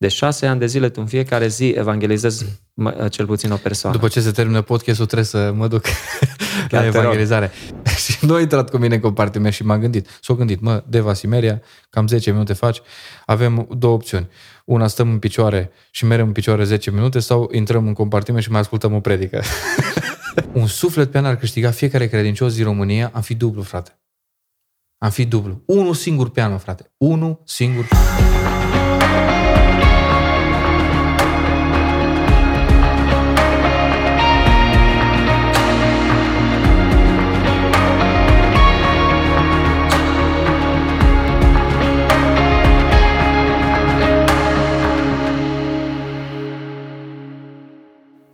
De șase ani de zile tu în fiecare zi evangelizezi cel puțin o persoană. După ce se termină podcastul trebuie să mă duc la evangelizare. și nu a intrat cu mine în compartiment și m-am gândit. S-a gândit, mă, Deva Simeria, cam 10 minute faci, avem două opțiuni. Una, stăm în picioare și merem în picioare 10 minute sau intrăm în compartiment și mai ascultăm o predică. Un suflet pe an ar câștiga fiecare credincios din România, am fi dublu, frate. Am fi dublu. Unul singur pe an, frate. Unul singur.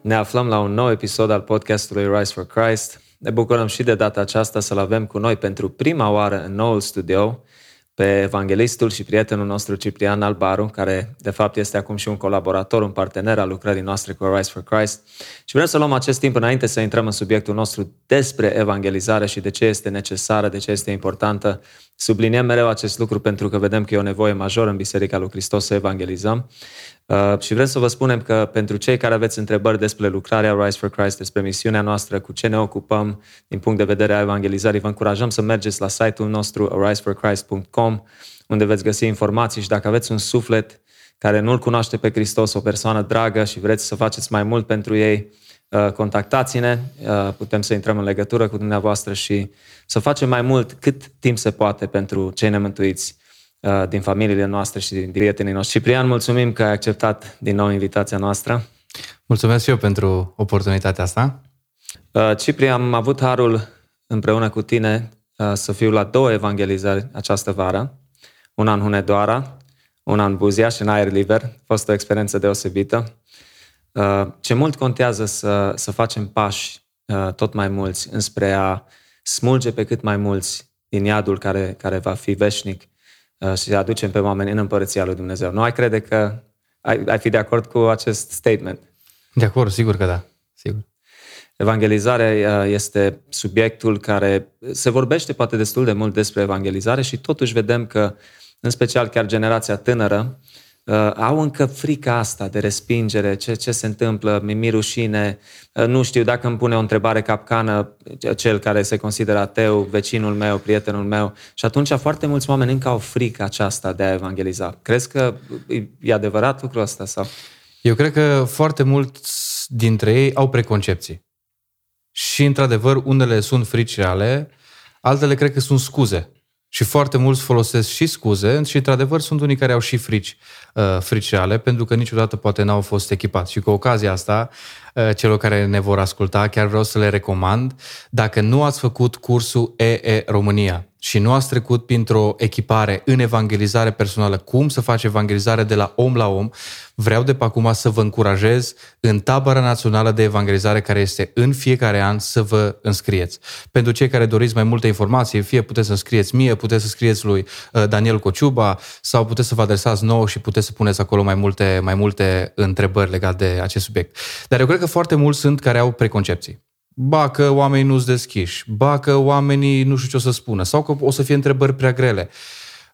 Ne aflăm la un nou episod al podcastului Rise for Christ. Ne bucurăm și de data aceasta să-l avem cu noi pentru prima oară în noul studio pe evanghelistul și prietenul nostru Ciprian Albaru, care de fapt este acum și un colaborator, un partener al lucrării noastre cu Rise for Christ. Și vrem să luăm acest timp înainte să intrăm în subiectul nostru despre evangelizare și de ce este necesară, de ce este importantă. Subliniem mereu acest lucru pentru că vedem că e o nevoie majoră în Biserica lui Hristos să evangelizăm. Uh, și vrem să vă spunem că pentru cei care aveți întrebări despre lucrarea Rise for Christ, despre misiunea noastră, cu ce ne ocupăm din punct de vedere a evangelizării, vă încurajăm să mergeți la site-ul nostru riseforchrist.com unde veți găsi informații și dacă aveți un suflet care nu-L cunoaște pe Hristos, o persoană dragă și vreți să faceți mai mult pentru ei, uh, contactați-ne, uh, putem să intrăm în legătură cu dumneavoastră și să facem mai mult cât timp se poate pentru cei nemântuiți. Uh, din familiile noastre și din prietenii noștri. Ciprian, mulțumim că ai acceptat din nou invitația noastră. Mulțumesc și eu pentru oportunitatea asta. Uh, Ciprian, am avut harul împreună cu tine uh, să fiu la două evangelizări această vară. Una în Hunedoara, una în Buzia și în aer liber. A fost o experiență deosebită. Ce mult contează să, să facem pași tot mai mulți înspre a smulge pe cât mai mulți din iadul care, care va fi veșnic Uh, și aducem pe oameni în împărăția lui Dumnezeu. Nu ai crede că ai, ai fi de acord cu acest statement? De acord, sigur că da. Sigur. Evangelizarea uh, este subiectul care se vorbește poate destul de mult despre evangelizare și totuși vedem că, în special chiar generația tânără, uh, au încă frica asta de respingere, ce, ce se întâmplă, mi rușine, uh, nu știu dacă îmi pune o întrebare capcană cel care se consideră ateu, vecinul meu, prietenul meu. Și atunci foarte mulți oameni încă au frică aceasta de a evangeliza. Crezi că e adevărat lucrul ăsta? Sau? Eu cred că foarte mulți dintre ei au preconcepții. Și, într-adevăr, unele sunt frici reale, altele cred că sunt scuze și foarte mulți folosesc și scuze și, într-adevăr, sunt unii care au și frici, uh, frici reale, pentru că niciodată poate n-au fost echipați. Și cu ocazia asta, uh, celor care ne vor asculta, chiar vreau să le recomand, dacă nu ați făcut cursul EE România, și nu ați trecut printr-o echipare în evangelizare personală, cum să faci evangelizare de la om la om, vreau de pe acum să vă încurajez în tabăra națională de evangelizare care este în fiecare an să vă înscrieți. Pentru cei care doriți mai multe informații, fie puteți să scrieți mie, puteți să scrieți lui uh, Daniel Cociuba sau puteți să vă adresați nou și puteți să puneți acolo mai multe, mai multe întrebări legate de acest subiect. Dar eu cred că foarte mulți sunt care au preconcepții. Ba că oamenii nu-s deschiși, ba că oamenii nu știu ce o să spună, sau că o să fie întrebări prea grele.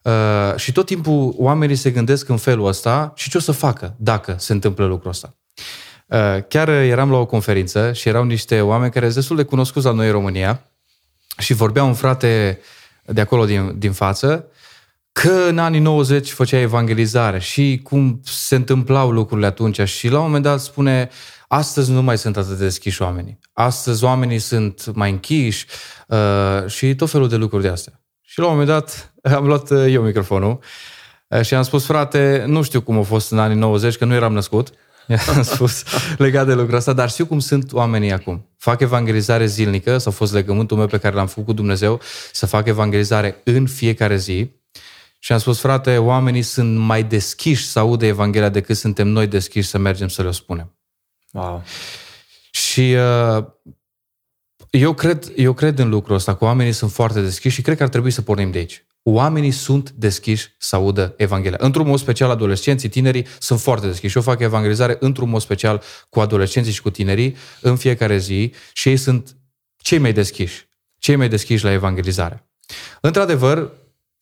Uh, și tot timpul oamenii se gândesc în felul ăsta și ce o să facă dacă se întâmplă lucrul ăsta. Uh, chiar eram la o conferință și erau niște oameni care sunt destul de cunoscuți la noi în România și vorbea un frate de acolo din, din față că în anii 90 făcea evangelizare și cum se întâmplau lucrurile atunci și la un moment dat spune Astăzi nu mai sunt atât de deschiși oamenii. Astăzi oamenii sunt mai închiși uh, și tot felul de lucruri de astea. Și la un moment dat am luat uh, eu microfonul uh, și am spus, frate, nu știu cum a fost în anii 90, că nu eram născut, am spus legat de lucrul ăsta, dar știu cum sunt oamenii acum. Fac evangelizare zilnică, sau a fost legământul meu pe care l-am făcut cu Dumnezeu, să fac evangelizare în fiecare zi. Și am spus, frate, oamenii sunt mai deschiși să audă Evanghelia decât suntem noi deschiși să mergem să le spunem. Wow. Și uh, eu, cred, eu cred în lucrul ăsta, că oamenii sunt foarte deschiși și cred că ar trebui să pornim de aici. Oamenii sunt deschiși să audă Evanghelia. Într-un mod special, adolescenții, tinerii sunt foarte deschiși. Eu fac evangelizare într-un mod special cu adolescenții și cu tinerii în fiecare zi și ei sunt cei mai deschiși. Cei mai deschiși la evangelizare. Într-adevăr,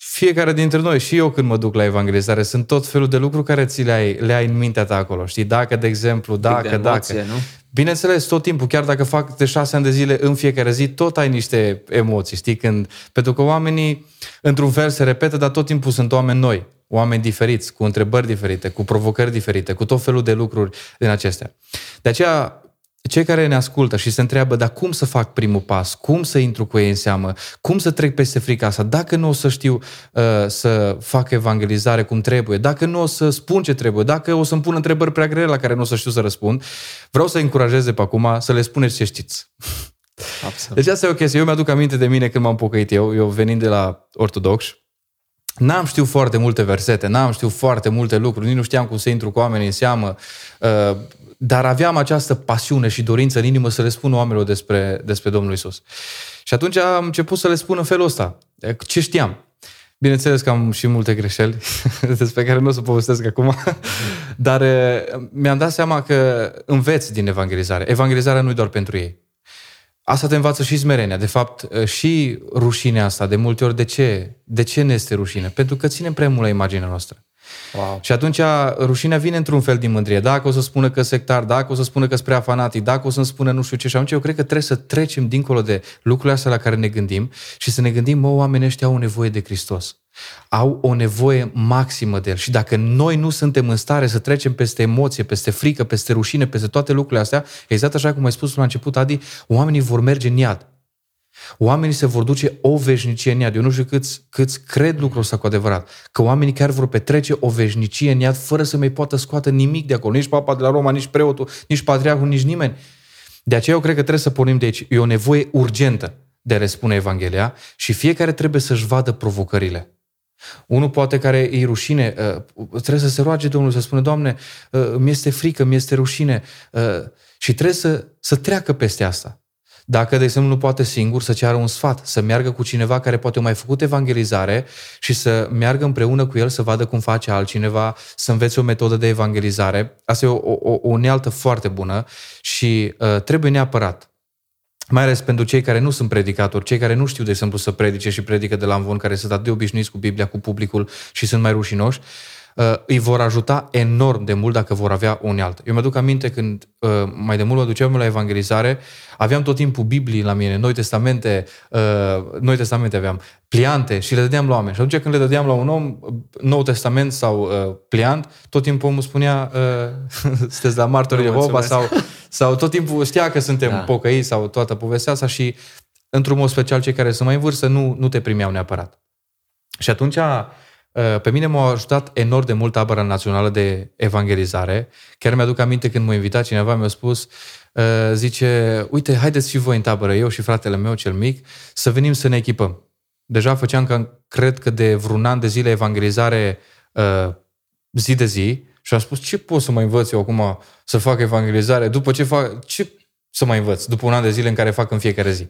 fiecare dintre noi, și eu când mă duc la evangelizare, sunt tot felul de lucruri care ți le ai, le ai în mintea ta acolo. Știi, dacă, de exemplu, dacă, de emoție, dacă. Nu? Bineînțeles, tot timpul, chiar dacă fac de șase ani de zile în fiecare zi, tot ai niște emoții, știi? Când, pentru că oamenii, într-un fel, se repetă, dar tot timpul sunt oameni noi, oameni diferiți, cu întrebări diferite, cu provocări diferite, cu tot felul de lucruri din acestea. De aceea, cei care ne ascultă și se întreabă, dar cum să fac primul pas? Cum să intru cu ei în seamă? Cum să trec peste frica asta? Dacă nu o să știu uh, să fac evangelizare cum trebuie, dacă nu o să spun ce trebuie, dacă o să-mi pun întrebări prea grele la care nu o să știu să răspund, vreau să încurajez de pe acum să le spuneți ce știți. Absolut. Deci asta e o chestie. Eu mi-aduc aminte de mine când m-am pocăit eu, eu venind de la ortodox, N-am știut foarte multe versete, n-am știut foarte multe lucruri, nici nu știam cum să intru cu oamenii în seamă. Uh, dar aveam această pasiune și dorință în inimă să le spun oamenilor despre, despre Domnul Isus. Și atunci am început să le spun în felul ăsta. Ce știam? Bineînțeles că am și multe greșeli despre care nu o să povestesc acum, dar mi-am dat seama că înveți din evangelizare. Evangelizarea nu e doar pentru ei. Asta te învață și smerenia. De fapt, și rușinea asta, de multe ori, de ce? De ce ne este rușine? Pentru că ținem prea mult la imaginea noastră. Wow. Și atunci rușinea vine într-un fel din mândrie. Dacă o să spună că sectar, dacă o să spună că sunt prea fanatic, dacă o să-mi spună nu știu ce. Și atunci eu cred că trebuie să trecem dincolo de lucrurile astea la care ne gândim și să ne gândim, mă, oamenii ăștia au nevoie de Hristos. Au o nevoie maximă de El. Și dacă noi nu suntem în stare să trecem peste emoție, peste frică, peste rușine, peste toate lucrurile astea, exact așa cum ai spus la început, Adi, oamenii vor merge în iad. Oamenii se vor duce o veșnicie în iad. Eu nu știu câți, câți cred lucrul ăsta cu adevărat. Că oamenii chiar vor petrece o veșnicie în iad fără să mai poată scoate nimic de acolo. Nici papa de la Roma, nici preotul, nici patriarhul, nici nimeni. De aceea eu cred că trebuie să pornim de aici. E o nevoie urgentă de a răspune Evanghelia și fiecare trebuie să-și vadă provocările. Unul poate care e rușine, uh, trebuie să se roage Domnul să spună, Doamne, uh, mi este frică, mi este rușine uh, și trebuie să, să treacă peste asta. Dacă, de exemplu, nu poate singur să ceară un sfat, să meargă cu cineva care poate o mai făcut evangelizare și să meargă împreună cu el să vadă cum face altcineva, să învețe o metodă de evangelizare. Asta e o, o, o unealtă foarte bună și uh, trebuie neapărat mai ales pentru cei care nu sunt predicatori, cei care nu știu, de exemplu, să predice și predică de la învon, care sunt atât de obișnuiți cu Biblia, cu publicul și sunt mai rușinoși, uh, îi vor ajuta enorm de mult dacă vor avea unealtă. Eu mi-aduc aminte când uh, mai de mult mă duceam la evangelizare, aveam tot timpul Biblii la mine, Noi Testamente, uh, Noi Testamente aveam, pliante și le dădeam la oameni. Și atunci când le dădeam la un om, Nou Testament sau uh, pliant, tot timpul omul spunea, uh, sunteți la martorii Jehova sau, sau tot timpul știa că suntem da. pocăiți sau toată povestea asta și într-un mod special cei care sunt mai în vârstă nu, nu te primeau neapărat. Și atunci Uh, pe mine m-a ajutat enorm de mult tabăra națională de evangelizare. Chiar mi-aduc aminte când m-a invitat cineva, mi-a spus, uh, zice, uite, haideți și voi în tabără, eu și fratele meu cel mic, să venim să ne echipăm. Deja făceam, că, cred că de vreun an de zile evangelizare uh, zi de zi și am spus, ce pot să mai învăț eu acum să fac evangelizare? După ce fac, ce să mai învăț? După un an de zile în care fac în fiecare zi.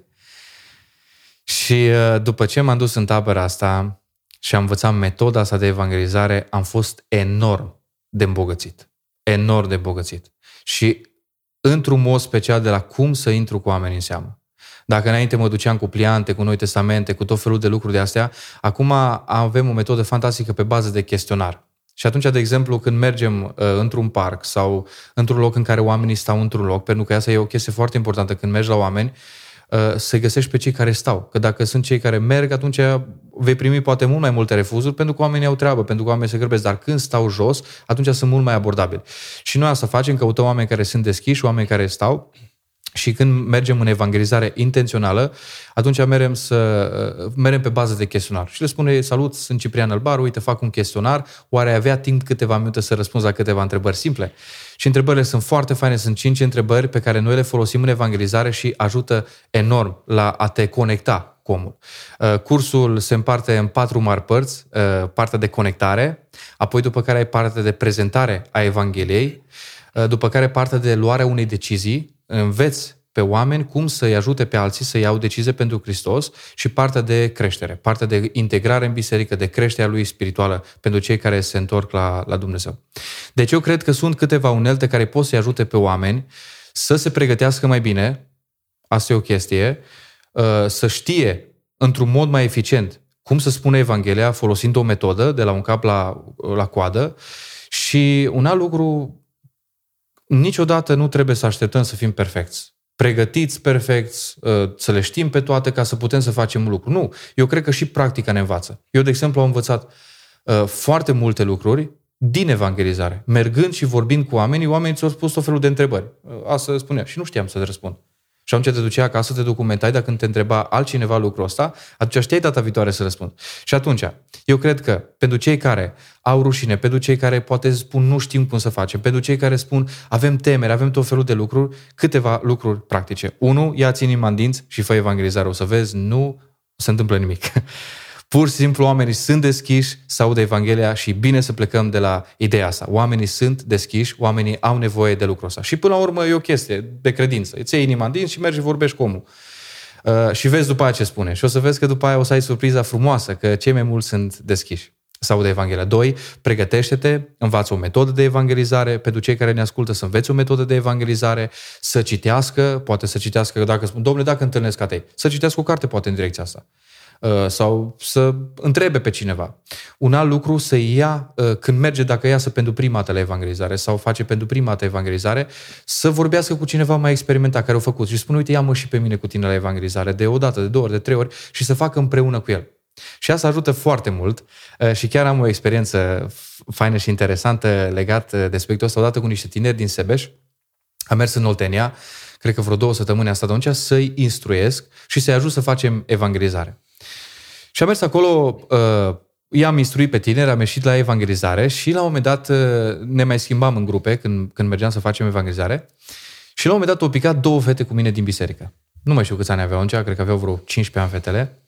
Și după ce m-am dus în tabăra asta, și am învățat metoda asta de evangelizare, am fost enorm de îmbogățit. Enorm de îmbogățit. Și într-un mod special de la cum să intru cu oameni în seamă. Dacă înainte mă duceam cu pliante, cu noi testamente, cu tot felul de lucruri de astea, acum avem o metodă fantastică pe bază de chestionar. Și atunci, de exemplu, când mergem uh, într-un parc sau într-un loc în care oamenii stau într-un loc, pentru că asta e o chestie foarte importantă când mergi la oameni, Uh, să găsești pe cei care stau. Că dacă sunt cei care merg, atunci vei primi poate mult mai multe refuzuri pentru că oamenii au treabă, pentru că oamenii se grăbesc. Dar când stau jos, atunci sunt mult mai abordabili. Și noi asta facem, căutăm oameni care sunt deschiși, oameni care stau și când mergem în evangelizare intențională, atunci merem, să, uh, merem pe bază de chestionar. Și le spune, salut, sunt Ciprian Albar, uite, fac un chestionar, oare ai avea timp câteva minute să răspunzi la câteva întrebări simple? Și întrebările sunt foarte faine, sunt cinci întrebări pe care noi le folosim în evangelizare și ajută enorm la a te conecta cu omul. Uh, cursul se împarte în patru mari părți, uh, partea de conectare, apoi după care ai partea de prezentare a Evangheliei, după care partea de luarea unei decizii, înveți pe oameni cum să-i ajute pe alții să iau decizie pentru Hristos și partea de creștere, partea de integrare în biserică, de creșterea lui spirituală pentru cei care se întorc la, la Dumnezeu. Deci eu cred că sunt câteva unelte care pot să-i ajute pe oameni să se pregătească mai bine, asta e o chestie, uh, să știe într-un mod mai eficient cum să spune Evanghelia folosind o metodă de la un cap la, la coadă și un alt lucru, niciodată nu trebuie să așteptăm să fim perfecți pregătiți perfecți, uh, să le știm pe toate ca să putem să facem un lucru. Nu. Eu cred că și practica ne învață. Eu, de exemplu, am învățat uh, foarte multe lucruri din evangelizare. Mergând și vorbind cu oamenii, oamenii ți-au spus tot felul de întrebări. Uh, asta spunea și nu știam să-ți răspund. Și atunci te ducea acasă, te documentai, dacă te întreba altcineva lucrul ăsta, atunci știai data viitoare să răspund. Și atunci, eu cred că pentru cei care au rușine, pentru cei care poate spun nu știm cum să facem, pentru cei care spun avem temeri, avem tot felul de lucruri, câteva lucruri practice. Unu, ia-ți inima în dinți și fă evangelizare. O să vezi, nu se întâmplă nimic. Pur și simplu oamenii sunt deschiși să audă Evanghelia și bine să plecăm de la ideea asta. Oamenii sunt deschiși, oamenii au nevoie de lucrul ăsta. Și până la urmă e o chestie de credință. Îți iei inima din și mergi și vorbești cu omul. Uh, și vezi după aia ce spune. Și o să vezi că după aia o să ai surpriza frumoasă, că cei mai mulți sunt deschiși să audă Evanghelia. Doi, pregătește-te, învață o metodă de evangelizare, pentru cei care ne ascultă să înveți o metodă de evangelizare, să citească, poate să citească, dacă spun, domnule, dacă întâlnesc atei, să citească o carte poate în direcția asta. Uh, sau să întrebe pe cineva. Un alt lucru să ia, uh, când merge, dacă iasă pentru prima dată la evangelizare sau face pentru prima dată evangelizare, să vorbească cu cineva mai experimentat care au făcut și spune, uite, ia-mă și pe mine cu tine la evangelizare, de o dată, de două ori, de trei ori și să facă împreună cu el. Și asta ajută foarte mult uh, și chiar am o experiență faină și interesantă legat de aspectul ăsta, odată cu niște tineri din Sebeș, am mers în Oltenia, cred că vreo două săptămâni asta atunci, să-i instruiesc și să-i ajut să facem evangelizare. Și am mers acolo, uh, i-am instruit pe tineri, am ieșit la evangelizare și la un moment dat uh, ne mai schimbam în grupe când, când mergeam să facem evangelizare și la un moment dat au picat două fete cu mine din biserică. Nu mai știu câți ani aveau atunci, cred că aveau vreo 15 ani fetele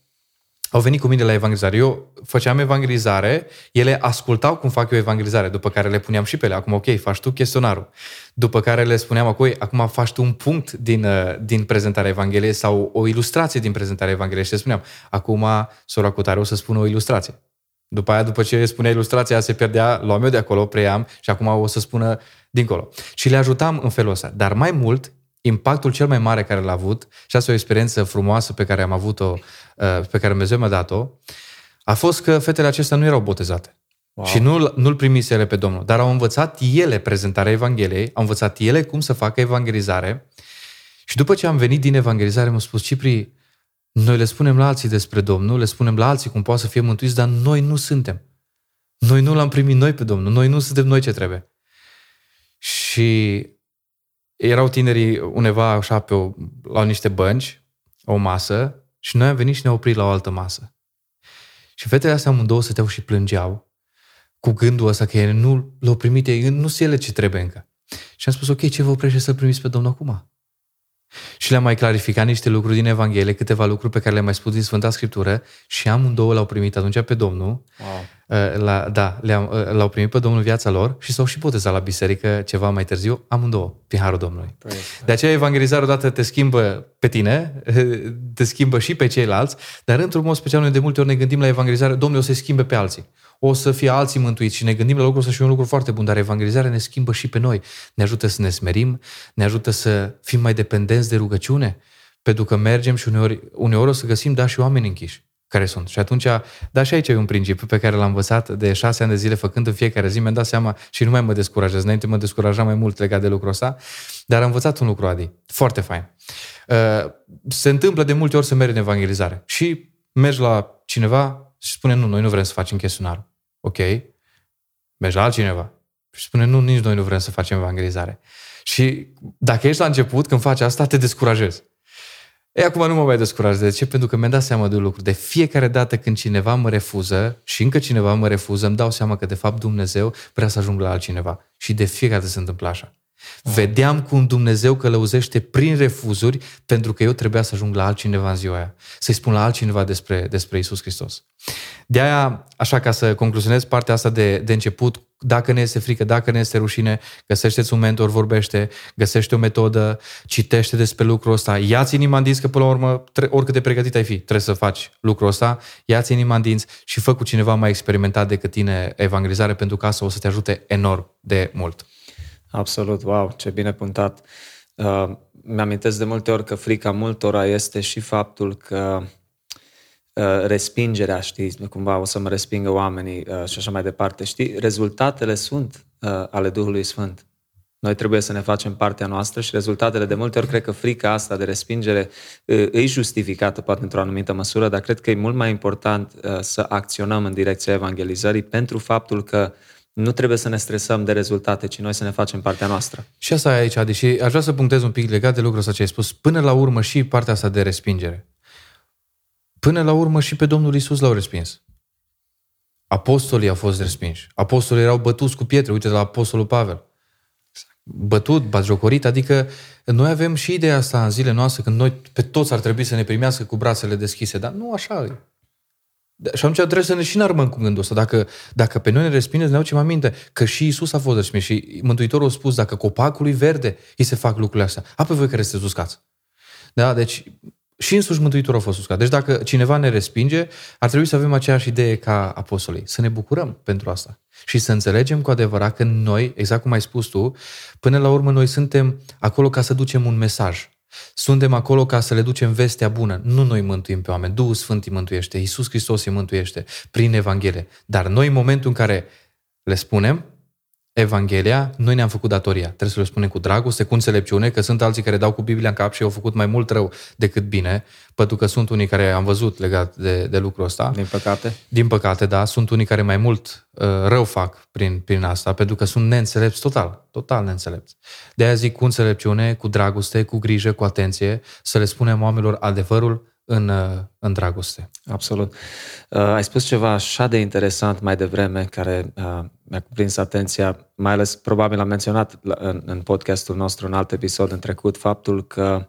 au venit cu mine la evangelizare. Eu făceam evangelizare, ele ascultau cum fac eu evangelizare, după care le puneam și pe ele. Acum, ok, faci tu chestionarul. După care le spuneam, ok, acum faci tu un punct din, uh, din prezentarea Evangheliei sau o ilustrație din prezentarea Evangheliei. Și le spuneam, acum sora Cutare o să spună o ilustrație. După aia, după ce spunea ilustrația, se pierdea, luam eu de acolo, preiam și acum o să spună dincolo. Și le ajutam în felul ăsta. Dar mai mult, impactul cel mai mare care l-a avut, și asta e o experiență frumoasă pe care am avut-o, uh, pe care Dumnezeu mi-a dat-o, a fost că fetele acestea nu erau botezate. Wow. Și nu, nu-L primise ele pe Domnul, dar au învățat ele prezentarea Evangheliei, au învățat ele cum să facă evangelizare și după ce am venit din evangelizare, mi-au spus, Cipri, noi le spunem la alții despre Domnul, le spunem la alții cum poate să fie mântuiți, dar noi nu suntem. Noi nu l-am primit noi pe Domnul, noi nu suntem noi ce trebuie. Și erau tinerii undeva așa pe o, la niște bănci, o masă, și noi am venit și ne-am oprit la o altă masă. Și fetele astea amândouă stăteau și plângeau cu gândul ăsta că ele nu l-au primit, ei nu sunt ele ce trebuie încă. Și am spus, ok, ce vă oprește să primiți pe Domnul acum? Și le-am mai clarificat niște lucruri din Evanghelie, câteva lucruri pe care le-am mai spus din Sfânta Scriptură și amândouă l-au primit atunci pe Domnul. Wow. Uh, la, da, le-am, uh, l-au primit pe Domnul viața lor și s-au și botezat la biserică ceva mai târziu, amândouă, prin Harul Domnului. Praise de aceea evangelizarea odată te schimbă pe tine, te schimbă și pe ceilalți, dar într-un mod special noi de multe ori ne gândim la evangelizare, Domnul o să schimbe pe alții o să fie alții mântuiți și ne gândim la lucrul ăsta și un lucru foarte bun, dar evangelizarea ne schimbă și pe noi. Ne ajută să ne smerim, ne ajută să fim mai dependenți de rugăciune, pentru că mergem și uneori, uneori o să găsim, da, și oameni închiși care sunt. Și atunci, da, și aici e un principiu pe care l-am învățat de șase ani de zile, făcând în fiecare zi, mi-am dat seama și nu mai mă descurajez. Înainte mă descuraja mai mult legat de lucrul ăsta, dar am învățat un lucru, Adi, foarte fain. Uh, se întâmplă de multe ori să mergi în evangelizare și mergi la cineva și spune, nu, noi nu vrem să facem chestionarul. Ok, mergi la altcineva. Și spune, nu, nici noi nu vrem să facem evangelizare. Și dacă ești la început, când faci asta, te descurajezi. E, acum nu mă mai descurajez. De ce? Pentru că mi-am dat seama de un lucru. De fiecare dată când cineva mă refuză și încă cineva mă refuză, îmi dau seama că de fapt Dumnezeu vrea să ajung la altcineva. Și de fiecare dată se întâmplă așa. Vedeam cum Dumnezeu călăuzește prin refuzuri pentru că eu trebuia să ajung la altcineva în ziua aia. Să-i spun la altcineva despre, despre Isus Hristos. De aia, așa ca să concluzionez partea asta de, de început, dacă ne este frică, dacă ne este rușine, găsește-ți un mentor, vorbește, găsește o metodă, citește despre lucrul ăsta, ia-ți inima în dinți, că până la urmă, tre- oricât de pregătit ai fi, trebuie să faci lucrul ăsta, ia-ți inima în dinți și fă cu cineva mai experimentat decât tine evangelizare, pentru că asta o să te ajute enorm de mult. Absolut, wow, ce bine puntat. Uh, mi-amintesc de multe ori că frica multora este și faptul că uh, respingerea, știți, cumva o să mă respingă oamenii uh, și așa mai departe. Știi, rezultatele sunt uh, ale Duhului Sfânt. Noi trebuie să ne facem partea noastră și rezultatele de multe ori cred că frica asta de respingere e justificată poate într-o anumită măsură, dar cred că e mult mai important să acționăm în direcția evangelizării pentru faptul că nu trebuie să ne stresăm de rezultate, ci noi să ne facem partea noastră. Și asta e aici, Adi, și aș vrea să punctez un pic legat de lucrul ăsta ce ai spus. Până la urmă și partea asta de respingere. Până la urmă și pe Domnul Isus l-au respins. Apostolii au fost respinși. Apostolii erau bătuți cu pietre. Uite la Apostolul Pavel bătut, batjocorit, adică noi avem și ideea asta în zilele noastre când noi pe toți ar trebui să ne primească cu brațele deschise, dar nu așa e. Și atunci trebuie să ne și înarmăm cu gândul ăsta. Dacă, dacă pe noi ne respindeți, ne aducem aminte că și Isus a fost respins și Mântuitorul a spus, dacă copacului verde îi se fac lucrurile astea, apoi voi care sunteți uscați. Da? Deci și însuși Mântuitorul a fost uscat. Deci dacă cineva ne respinge, ar trebui să avem aceeași idee ca apostolii. Să ne bucurăm pentru asta. Și să înțelegem cu adevărat că noi, exact cum ai spus tu, până la urmă noi suntem acolo ca să ducem un mesaj. Suntem acolo ca să le ducem vestea bună. Nu noi mântuim pe oameni. Duhul Sfânt îi mântuiește. Iisus Hristos îi mântuiește prin Evanghelie. Dar noi, în momentul în care le spunem, Evanghelia, noi ne-am făcut datoria. Trebuie să le spunem cu dragoste, cu înțelepciune, că sunt alții care dau cu Biblia în cap și au făcut mai mult rău decât bine, pentru că sunt unii care am văzut legat de, de lucrul ăsta. Din păcate. Din păcate, da. Sunt unii care mai mult uh, rău fac prin, prin asta, pentru că sunt neînțelepți total, total neînțelepți. De aia zic cu înțelepciune, cu dragoste, cu grijă, cu atenție, să le spunem oamenilor adevărul în, uh, în dragoste. Absolut. Uh, ai spus ceva așa de interesant mai devreme, care uh, mi-a cuprins atenția, mai ales probabil am menționat în, în podcastul nostru, în alt episod în trecut, faptul că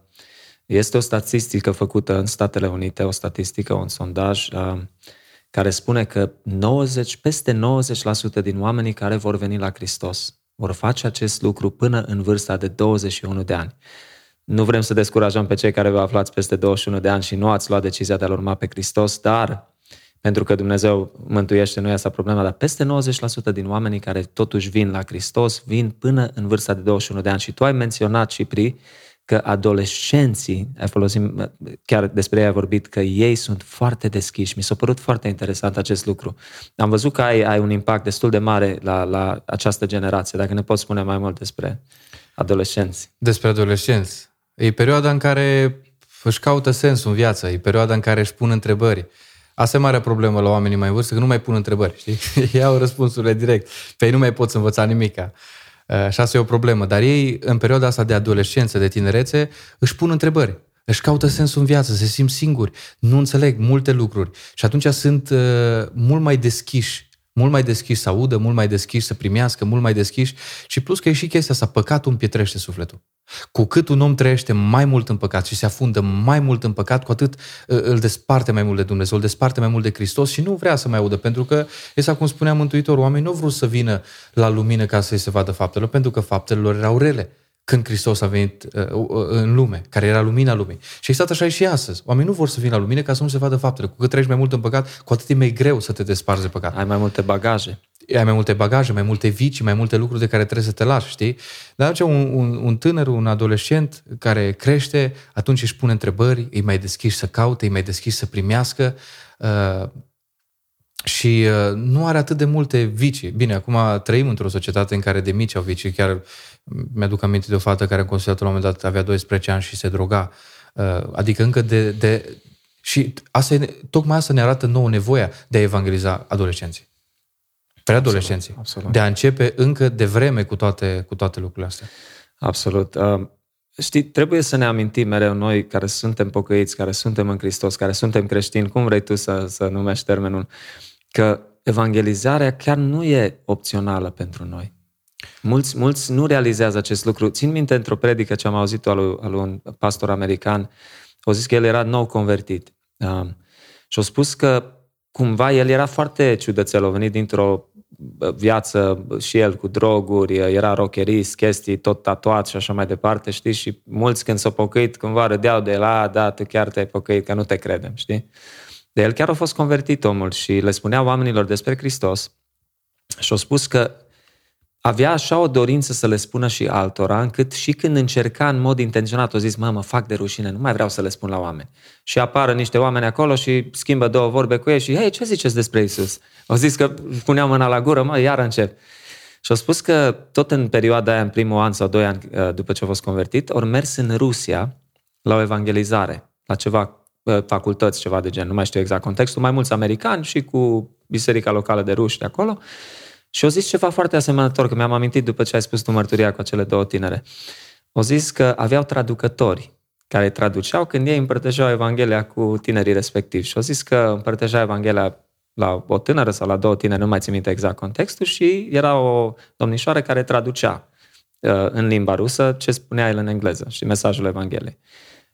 este o statistică făcută în Statele Unite, o statistică, un sondaj, uh, care spune că 90, peste 90% din oamenii care vor veni la Hristos vor face acest lucru până în vârsta de 21 de ani. Nu vrem să descurajăm pe cei care vă aflați peste 21 de ani și nu ați luat decizia de a-L urma pe Hristos, dar pentru că Dumnezeu mântuiește, nu e asta problema, dar peste 90% din oamenii care totuși vin la Hristos vin până în vârsta de 21 de ani. Și tu ai menționat, Cipri, că adolescenții, ai folosit, chiar despre ei ai vorbit, că ei sunt foarte deschiși. Mi s-a părut foarte interesant acest lucru. Am văzut că ai, ai un impact destul de mare la, la această generație. Dacă ne poți spune mai mult despre adolescenți. Despre adolescenți. E perioada în care își caută sensul în viață, e perioada în care își pun întrebări. Asta e marea problemă la oamenii mai vârstă, că nu mai pun întrebări, știi? Iau răspunsurile direct. Pe ei nu mai poți învăța nimica. Uh, și asta e o problemă. Dar ei, în perioada asta de adolescență, de tinerețe, își pun întrebări. Își caută sensul în viață, se simt singuri, nu înțeleg multe lucruri. Și atunci sunt uh, mult mai deschiși mult mai deschiși să audă, mult mai deschiși să primească, mult mai deschiși și plus că e și chestia asta, păcatul împietrește sufletul. Cu cât un om trăiește mai mult în păcat și se afundă mai mult în păcat, cu atât uh, îl desparte mai mult de Dumnezeu, îl desparte mai mult de Hristos și nu vrea să mai audă, pentru că, exact cum spunea Mântuitorul, oamenii nu vreau să vină la lumină ca să-i se vadă faptele, pentru că faptele lor erau rele când Hristos a venit uh, uh, în lume, care era lumina lumii. Și exact așa e și astăzi. Oamenii nu vor să vină la lumină ca să nu se vadă faptele. Cu cât treci mai mult în păcat, cu atât e mai greu să te desparzi de păcat. Ai mai multe bagaje. Ai mai multe bagaje, mai multe vicii, mai multe lucruri de care trebuie să te lași, știi? Dar ce un, un, un tânăr, un adolescent care crește, atunci își pune întrebări, îi mai deschiși să caute, îi mai deschiși să primească, uh, și uh, nu are atât de multe vicii. Bine, acum trăim într-o societate în care de mici au vicii. Chiar mi-aduc aminte de o fată care în considerat la un moment dat avea 12 ani și se droga. Uh, adică încă de... de și asta e, tocmai asta ne arată nouă nevoia de a evangeliza adolescenții. Preadolescenții. Absolut, absolut. De a începe încă de vreme cu toate, cu toate lucrurile astea. Absolut. Uh, știi, trebuie să ne amintim mereu noi care suntem pocăiți, care suntem în Hristos, care suntem creștini, cum vrei tu să, să numești termenul, că evangelizarea chiar nu e opțională pentru noi. Mulți, mulți nu realizează acest lucru. Țin minte într-o predică ce am auzit-o al, al un pastor american, au zis că el era nou convertit. Uh, și au spus că cumva el era foarte ciudățel, a venit dintr-o viață și el cu droguri, era rockerist, chestii, tot tatuat și așa mai departe, știi? Și mulți când s-au pocăit, cumva râdeau de el, a, da, tu chiar te-ai pocăit, că nu te credem, știi? De el chiar a fost convertit omul și le spunea oamenilor despre Hristos și au spus că avea așa o dorință să le spună și altora, încât și când încerca în mod intenționat, o zis, mă, mă fac de rușine, nu mai vreau să le spun la oameni. Și apară niște oameni acolo și schimbă două vorbe cu ei și, hei, ce ziceți despre Isus? Au zis că puneau mâna la gură, mă, iar încep. Și au spus că tot în perioada aia, în primul an sau doi ani uh, după ce a fost convertit, au mers în Rusia la o evangelizare, la ceva uh, facultăți, ceva de gen, nu mai știu exact contextul, mai mulți americani și cu biserica locală de ruși de acolo. Și au zis ceva foarte asemănător, că mi-am amintit după ce ai spus tu mărturia cu acele două tinere. Au zis că aveau traducători care traduceau când ei împărtășeau Evanghelia cu tinerii respectivi. Și au zis că împărtășea Evanghelia la o tânără sau la două tineri, nu mai țin minte exact contextul, și era o domnișoară care traducea uh, în limba rusă ce spunea el în engleză și mesajul Evangheliei.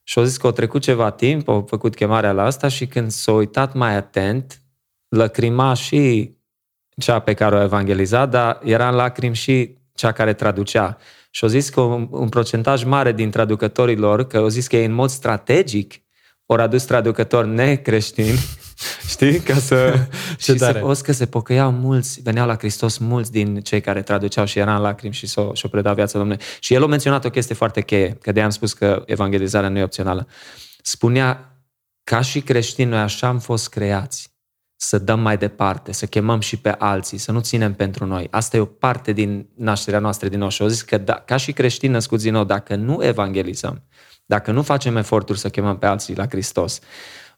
Și au zis că au trecut ceva timp, au făcut chemarea la asta și când s-au uitat mai atent, lăcrima și cea pe care o evangeliza, dar era în lacrimi și cea care traducea. Și au zis că un, un procentaj mare din traducătorii lor, că au zis că ei în mod strategic ori adus traducători necreștini, știi, ca să... și tare. să, că se pocăiau mulți, veneau la Hristos mulți din cei care traduceau și erau în lacrimi și s-o, și-o predau viața Domnului. Și el a menționat o chestie foarte cheie, că de am spus că evangelizarea nu e opțională. Spunea, ca și creștini, noi așa am fost creați să dăm mai departe, să chemăm și pe alții, să nu ținem pentru noi. Asta e o parte din nașterea noastră din nou. Și au zis că da, ca și creștini născuți din nou, dacă nu evangelizăm, dacă nu facem eforturi să chemăm pe alții la Hristos,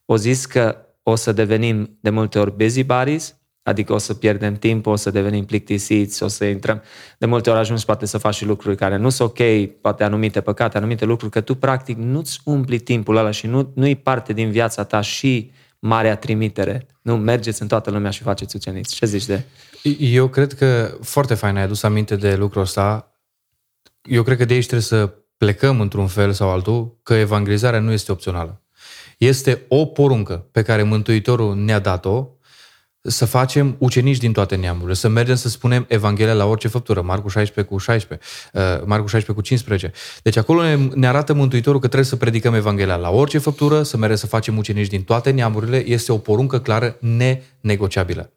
o zis că o să devenim de multe ori busybodies, adică o să pierdem timp, o să devenim plictisiți, o să intrăm. De multe ori ajungi poate să faci și lucruri care nu sunt ok, poate anumite păcate, anumite lucruri, că tu practic nu-ți umpli timpul ăla și nu, nu-i parte din viața ta și marea trimitere. Nu, mergeți în toată lumea și faceți uceniți. Ce zici de... Eu cred că foarte fain ai adus aminte de lucrul ăsta. Eu cred că de aici trebuie să plecăm într-un fel sau altul că evangelizarea nu este opțională. Este o poruncă pe care Mântuitorul ne-a dat-o să facem ucenici din toate neamurile, să mergem să spunem Evanghelia la orice făptură, Marcu 16 cu 16, uh, Marcu 16 cu 15. Deci acolo ne, ne arată Mântuitorul că trebuie să predicăm Evanghelia la orice făptură, să mergem să facem ucenici din toate neamurile, este o poruncă clară nenegociabilă.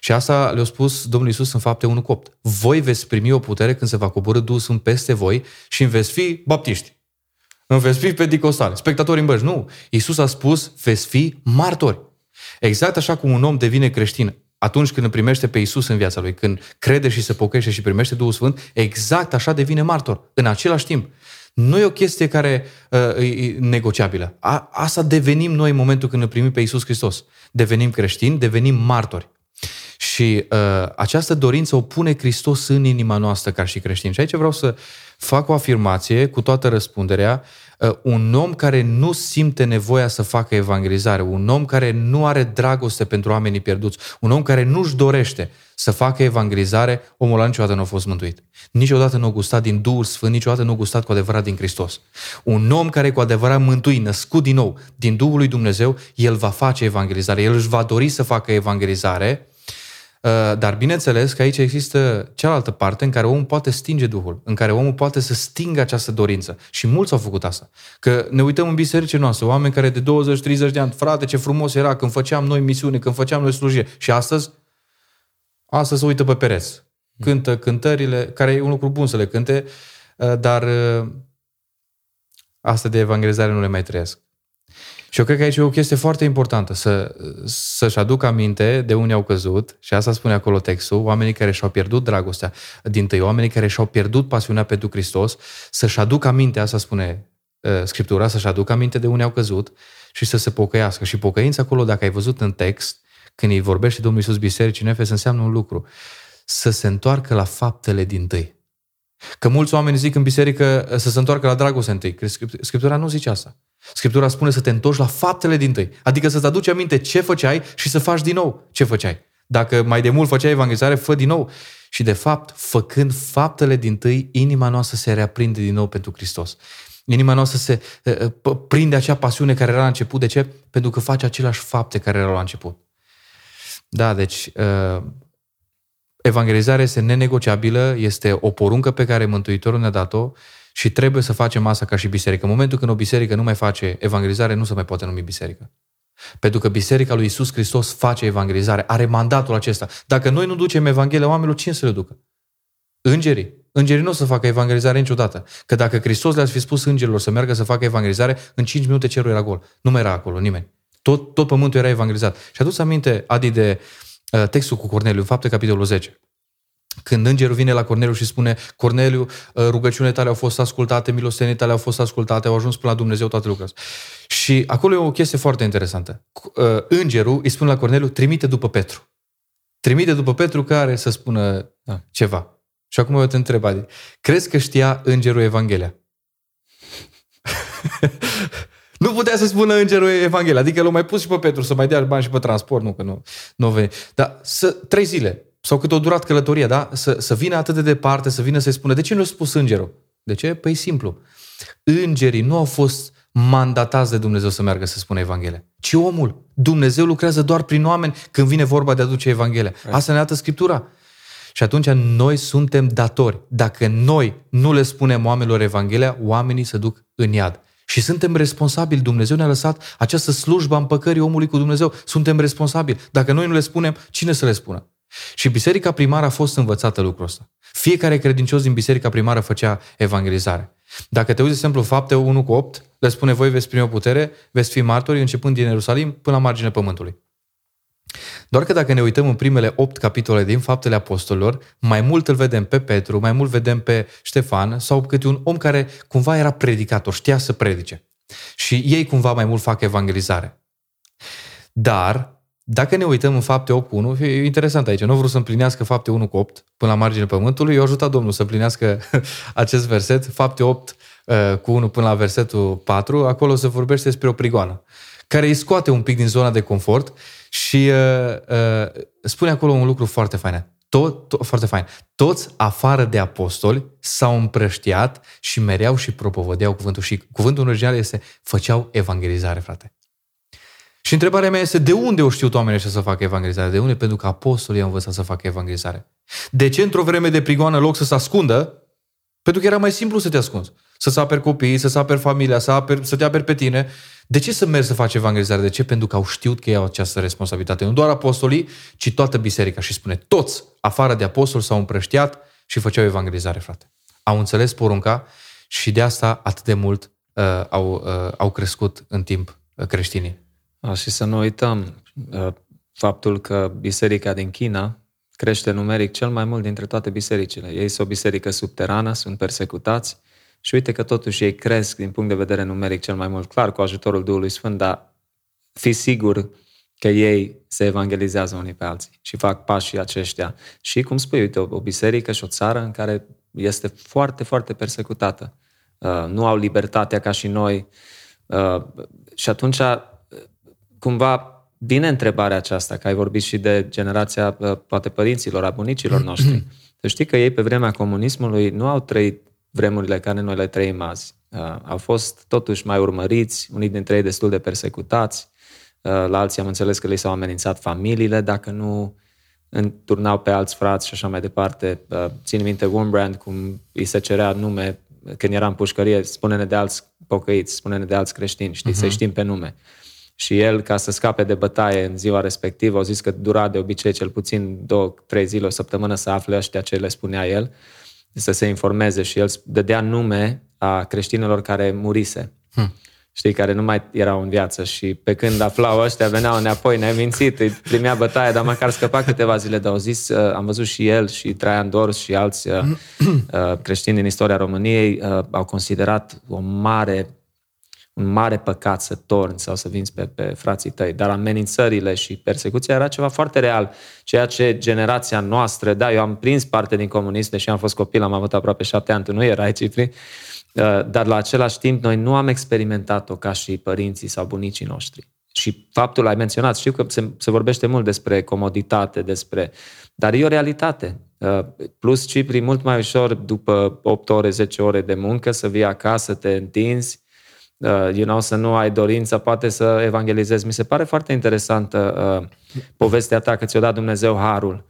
Și asta le-a spus Domnul Iisus în fapte 1 copt. Voi veți primi o putere când se va coborâ Duhul Sfânt peste voi și veți fi baptiști. În veți fi pedicostali, spectatori în băși. Nu. Iisus a spus, veți fi martori. Exact așa cum un om devine creștin atunci când îl primește pe Iisus în viața lui, când crede și se pochește și primește Duhul Sfânt, exact așa devine martor, în același timp. Nu e o chestie care uh, e negociabilă. A, asta devenim noi în momentul când îl primim pe Iisus Hristos. Devenim creștini, devenim martori. Și uh, această dorință o pune Hristos în inima noastră ca și creștini. Și aici vreau să fac o afirmație cu toată răspunderea. Uh, un om care nu simte nevoia să facă evangelizare, un om care nu are dragoste pentru oamenii pierduți, un om care nu-și dorește să facă evangelizare, omul ăla niciodată nu a fost mântuit. Niciodată nu a gustat din Duhul Sfânt, niciodată nu a gustat cu adevărat din Hristos. Un om care cu adevărat mântuit, născut din nou din Duhul lui Dumnezeu, el va face evangelizare, el își va dori să facă evangelizare, Uh, dar bineînțeles că aici există cealaltă parte în care omul poate stinge Duhul, în care omul poate să stingă această dorință. Și mulți au făcut asta. Că ne uităm în bisericile noastre, oameni care de 20-30 de ani, frate, ce frumos era când făceam noi misiune, când făceam noi slujire. Și astăzi, astăzi se uită pe pereți. Cântă cântările, care e un lucru bun să le cânte, uh, dar uh, asta de evangelizare nu le mai trăiesc. Și eu cred că aici e o chestie foarte importantă, să, să-și aduc aminte de unde au căzut, și asta spune acolo textul, oamenii care și-au pierdut dragostea din tăi, oamenii care și-au pierdut pasiunea pentru Hristos, să-și aduc aminte, asta spune uh, Scriptura, să-și aduc aminte de unde au căzut și să se pocăiască. Și pocăința acolo, dacă ai văzut în text, când îi vorbește Domnul Iisus Bisericii în Efes, înseamnă un lucru, să se întoarcă la faptele din tâi. Că mulți oameni zic în biserică să se întoarcă la dragoste întâi. Scriptura nu zice asta. Scriptura spune să te întorci la faptele din tâi. Adică să-ți aduci aminte ce făceai și să faci din nou ce făceai. Dacă mai de mult făceai evangelizare, fă din nou. Și de fapt, făcând faptele din tâi, inima noastră se reaprinde din nou pentru Hristos. Inima noastră se uh, prinde acea pasiune care era la început. De ce? Pentru că face aceleași fapte care erau la început. Da, deci uh, evangelizarea este nenegociabilă, este o poruncă pe care Mântuitorul ne-a dat-o și trebuie să facem asta ca și biserică. În momentul când o biserică nu mai face evangelizare, nu se mai poate numi biserică. Pentru că Biserica lui Isus Hristos face evangelizare, are mandatul acesta. Dacă noi nu ducem Evanghelia oamenilor, cine să le ducă? Îngerii. Îngerii nu o să facă evangelizare niciodată. Că dacă Hristos le-ar fi spus îngerilor să meargă să facă evangelizare, în 5 minute cerul era gol. Nu mai era acolo nimeni. Tot, tot pământul era evangelizat. Și aduți aminte, Adi, de uh, textul cu Corneliu, în fapte capitolul 10. Când îngerul vine la Corneliu și spune, Corneliu, uh, rugăciunile tale au fost ascultate, milostenii tale au fost ascultate, au ajuns până la Dumnezeu toate lucrurile. Și acolo e o chestie foarte interesantă. Uh, îngerul îi spune la Corneliu, trimite după Petru. Trimite după Petru care să spună da. ceva. Și acum eu te întreb, Adi, crezi că știa îngerul Evanghelia? nu putea să spună îngerul Evanghelia. Adică l-a mai pus și pe Petru să mai dea bani și pe transport, nu că nu, nu veni. Dar să, trei zile, sau cât a durat călătoria, da? Să, să vină atât de departe, să vină să-i spună, de ce nu a spus îngerul? De ce? Păi simplu. Îngerii nu au fost mandatați de Dumnezeu să meargă să spună Evanghelia, ci omul. Dumnezeu lucrează doar prin oameni când vine vorba de a duce Evanghelia. Asta ne arată Scriptura. Și atunci noi suntem datori. Dacă noi nu le spunem oamenilor Evanghelia, oamenii se duc în iad. Și suntem responsabili. Dumnezeu ne-a lăsat această slujbă a împăcării omului cu Dumnezeu. Suntem responsabili. Dacă noi nu le spunem, cine să le spună? Și biserica primară a fost învățată lucrul ăsta. Fiecare credincios din biserica primară făcea evangelizare. Dacă te uiți, de exemplu, fapte 1 cu 8, le spune voi veți primi o putere, veți fi martori începând din Ierusalim până la marginea pământului. Doar că dacă ne uităm în primele opt capitole din Faptele Apostolilor, mai mult îl vedem pe Petru, mai mult vedem pe Ștefan sau câte un om care cumva era predicator, știa să predice. Și ei cumva mai mult fac evangelizare. Dar, dacă ne uităm în fapte 8 cu 1, e interesant aici, nu vreau să împlinească fapte 1 cu 8 până la marginea pământului, eu ajutat Domnul să împlinească acest verset, fapte 8 uh, cu 1 până la versetul 4, acolo se vorbește despre o prigoană, care îi scoate un pic din zona de confort și uh, uh, spune acolo un lucru foarte fain. Tot, tot, foarte fain. Toți afară de apostoli s-au împrăștiat și mereau și propovădeau cuvântul. Și cuvântul original este făceau evangelizare, frate. Și întrebarea mea este de unde au știut oamenii ăștia să facă evangelizare? De unde? Pentru că apostolii au învățat să facă evangelizare. De ce într-o vreme de prigoană, loc să se ascundă? Pentru că era mai simplu să te ascunzi. Să-ți aperi copiii, să-ți aperi familia, să, aperi, să te aperi pe tine. De ce să mergi să faci evangelizare? De ce? Pentru că au știut că ei au această responsabilitate. Nu doar apostolii, ci toată biserica. Și spune, toți, afară de apostoli, s-au împrăștiat și făceau evangelizare, frate. Au înțeles porunca și de asta atât de mult uh, au, uh, au crescut în timp uh, creștinii. A, și să nu uităm uh, faptul că biserica din China crește numeric cel mai mult dintre toate bisericile. Ei sunt o biserică subterană, sunt persecutați, și uite că totuși ei cresc din punct de vedere numeric cel mai mult, clar, cu ajutorul Duhului Sfânt, dar fi sigur că ei se evangelizează unii pe alții și fac pașii aceștia. Și, cum spui, uite, o, o biserică și o țară în care este foarte, foarte persecutată. Uh, nu au libertatea ca și noi. Uh, și atunci, uh, cumva, vine întrebarea aceasta, că ai vorbit și de generația, uh, poate, părinților, a bunicilor noștri. Să știi că ei, pe vremea comunismului, nu au trăit vremurile care noi le trăim azi. Uh, au fost totuși mai urmăriți, unii dintre ei destul de persecutați, uh, la alții am înțeles că li s-au amenințat familiile dacă nu înturnau pe alți frați și așa mai departe. Uh, țin minte Wurmbrand, cum îi se cerea nume când era în pușcărie, spune-ne de alți pocăiți, spune-ne de alți creștini, știi, uh-huh. să știm pe nume. Și el, ca să scape de bătaie în ziua respectivă, au zis că dura de obicei cel puțin două, trei zile, o săptămână să afle ăștia ce le spunea el să se informeze și el dădea nume a creștinilor care murise. Hmm. Știi, care nu mai erau în viață și pe când aflau ăștia, veneau înapoi, ne-ai mințit, îi primea bătaie, dar măcar scăpa câteva zile, dar au zis, uh, am văzut și el și Traian Dors și alți uh, uh, creștini din istoria României uh, au considerat o mare un mare păcat să torni sau să vinzi pe, pe frații tăi, dar amenințările și persecuția era ceva foarte real, ceea ce generația noastră, da, eu am prins parte din comuniste și am fost copil, am avut aproape șapte ani, tu nu erai, Cipri, uh, dar la același timp noi nu am experimentat-o ca și părinții sau bunicii noștri. Și faptul, ai menționat, știu că se, se vorbește mult despre comoditate, despre... Dar e o realitate. Uh, plus Cipri, mult mai ușor, după 8 ore, 10 ore de muncă, să vii acasă, te întinzi, uh, you know, să nu ai dorință, poate să evangelizezi. Mi se pare foarte interesantă uh, povestea ta că ți-o dat Dumnezeu harul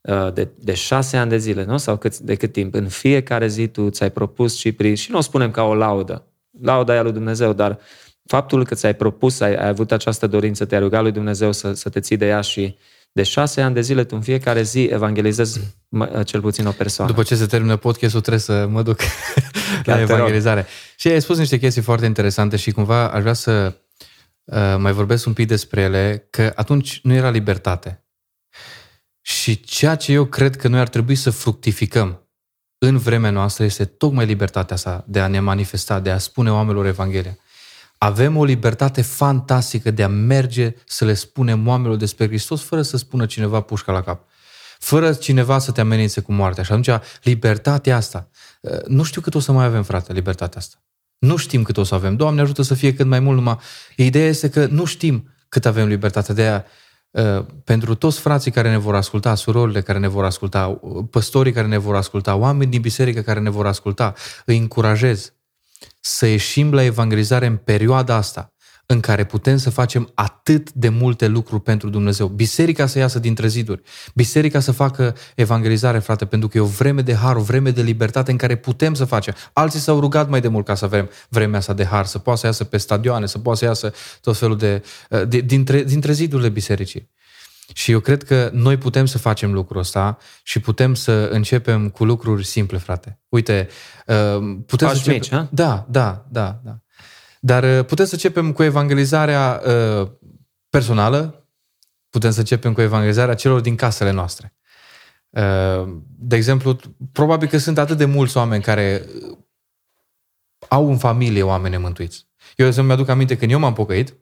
uh, de, de șase ani de zile, nu? Sau cât, de cât timp. În fiecare zi tu ți-ai propus Cipri și nu o spunem ca o laudă. Lauda e a lui Dumnezeu, dar faptul că ți-ai propus, ai, ai avut această dorință, te-ai rugat lui Dumnezeu să, să te ții de ea și De șase ani de zile tu în fiecare zi evangelizezi cel puțin o persoană. După ce se termină podcastul trebuie să mă duc la evangelizare. Și ai spus niște chestii foarte interesante și cumva aș vrea să uh, mai vorbesc un pic despre ele, că atunci nu era libertate. Și ceea ce eu cred că noi ar trebui să fructificăm în vremea noastră este tocmai libertatea asta de a ne manifesta, de a spune oamenilor Evanghelia. Avem o libertate fantastică de a merge să le spunem oamenilor despre Hristos fără să spună cineva pușca la cap. Fără cineva să te amenințe cu moartea. Și atunci, libertatea asta, uh, nu știu cât o să mai avem, frate, libertatea asta. Nu știm cât o să avem. Doamne ajută să fie cât mai mult numai. Ideea este că nu știm cât avem libertate. De aia, uh, pentru toți frații care ne vor asculta, surorile care ne vor asculta, uh, păstorii care ne vor asculta, oameni din biserică care ne vor asculta, îi încurajez să ieșim la evangelizare în perioada asta, în care putem să facem atât de multe lucruri pentru Dumnezeu. Biserica să iasă dintre ziduri. Biserica să facă evangelizare, frate, pentru că e o vreme de har, o vreme de libertate în care putem să facem. Alții s-au rugat mai de mult ca să avem vremea asta de har, să poată să iasă pe stadioane, să poată să iasă tot felul de... de dintre, dintre zidurile bisericii. Și eu cred că noi putem să facem lucrul ăsta și putem să începem cu lucruri simple, frate. Uite, uh, putem Pași să mici, ha? Da, da, da, da. Dar uh, putem să începem cu evangelizarea uh, personală, putem să începem cu evangelizarea celor din casele noastre. De exemplu, probabil că sunt atât de mulți oameni care au în familie oameni mântuiți. Eu, să-mi aduc aminte, când eu m-am pocăit,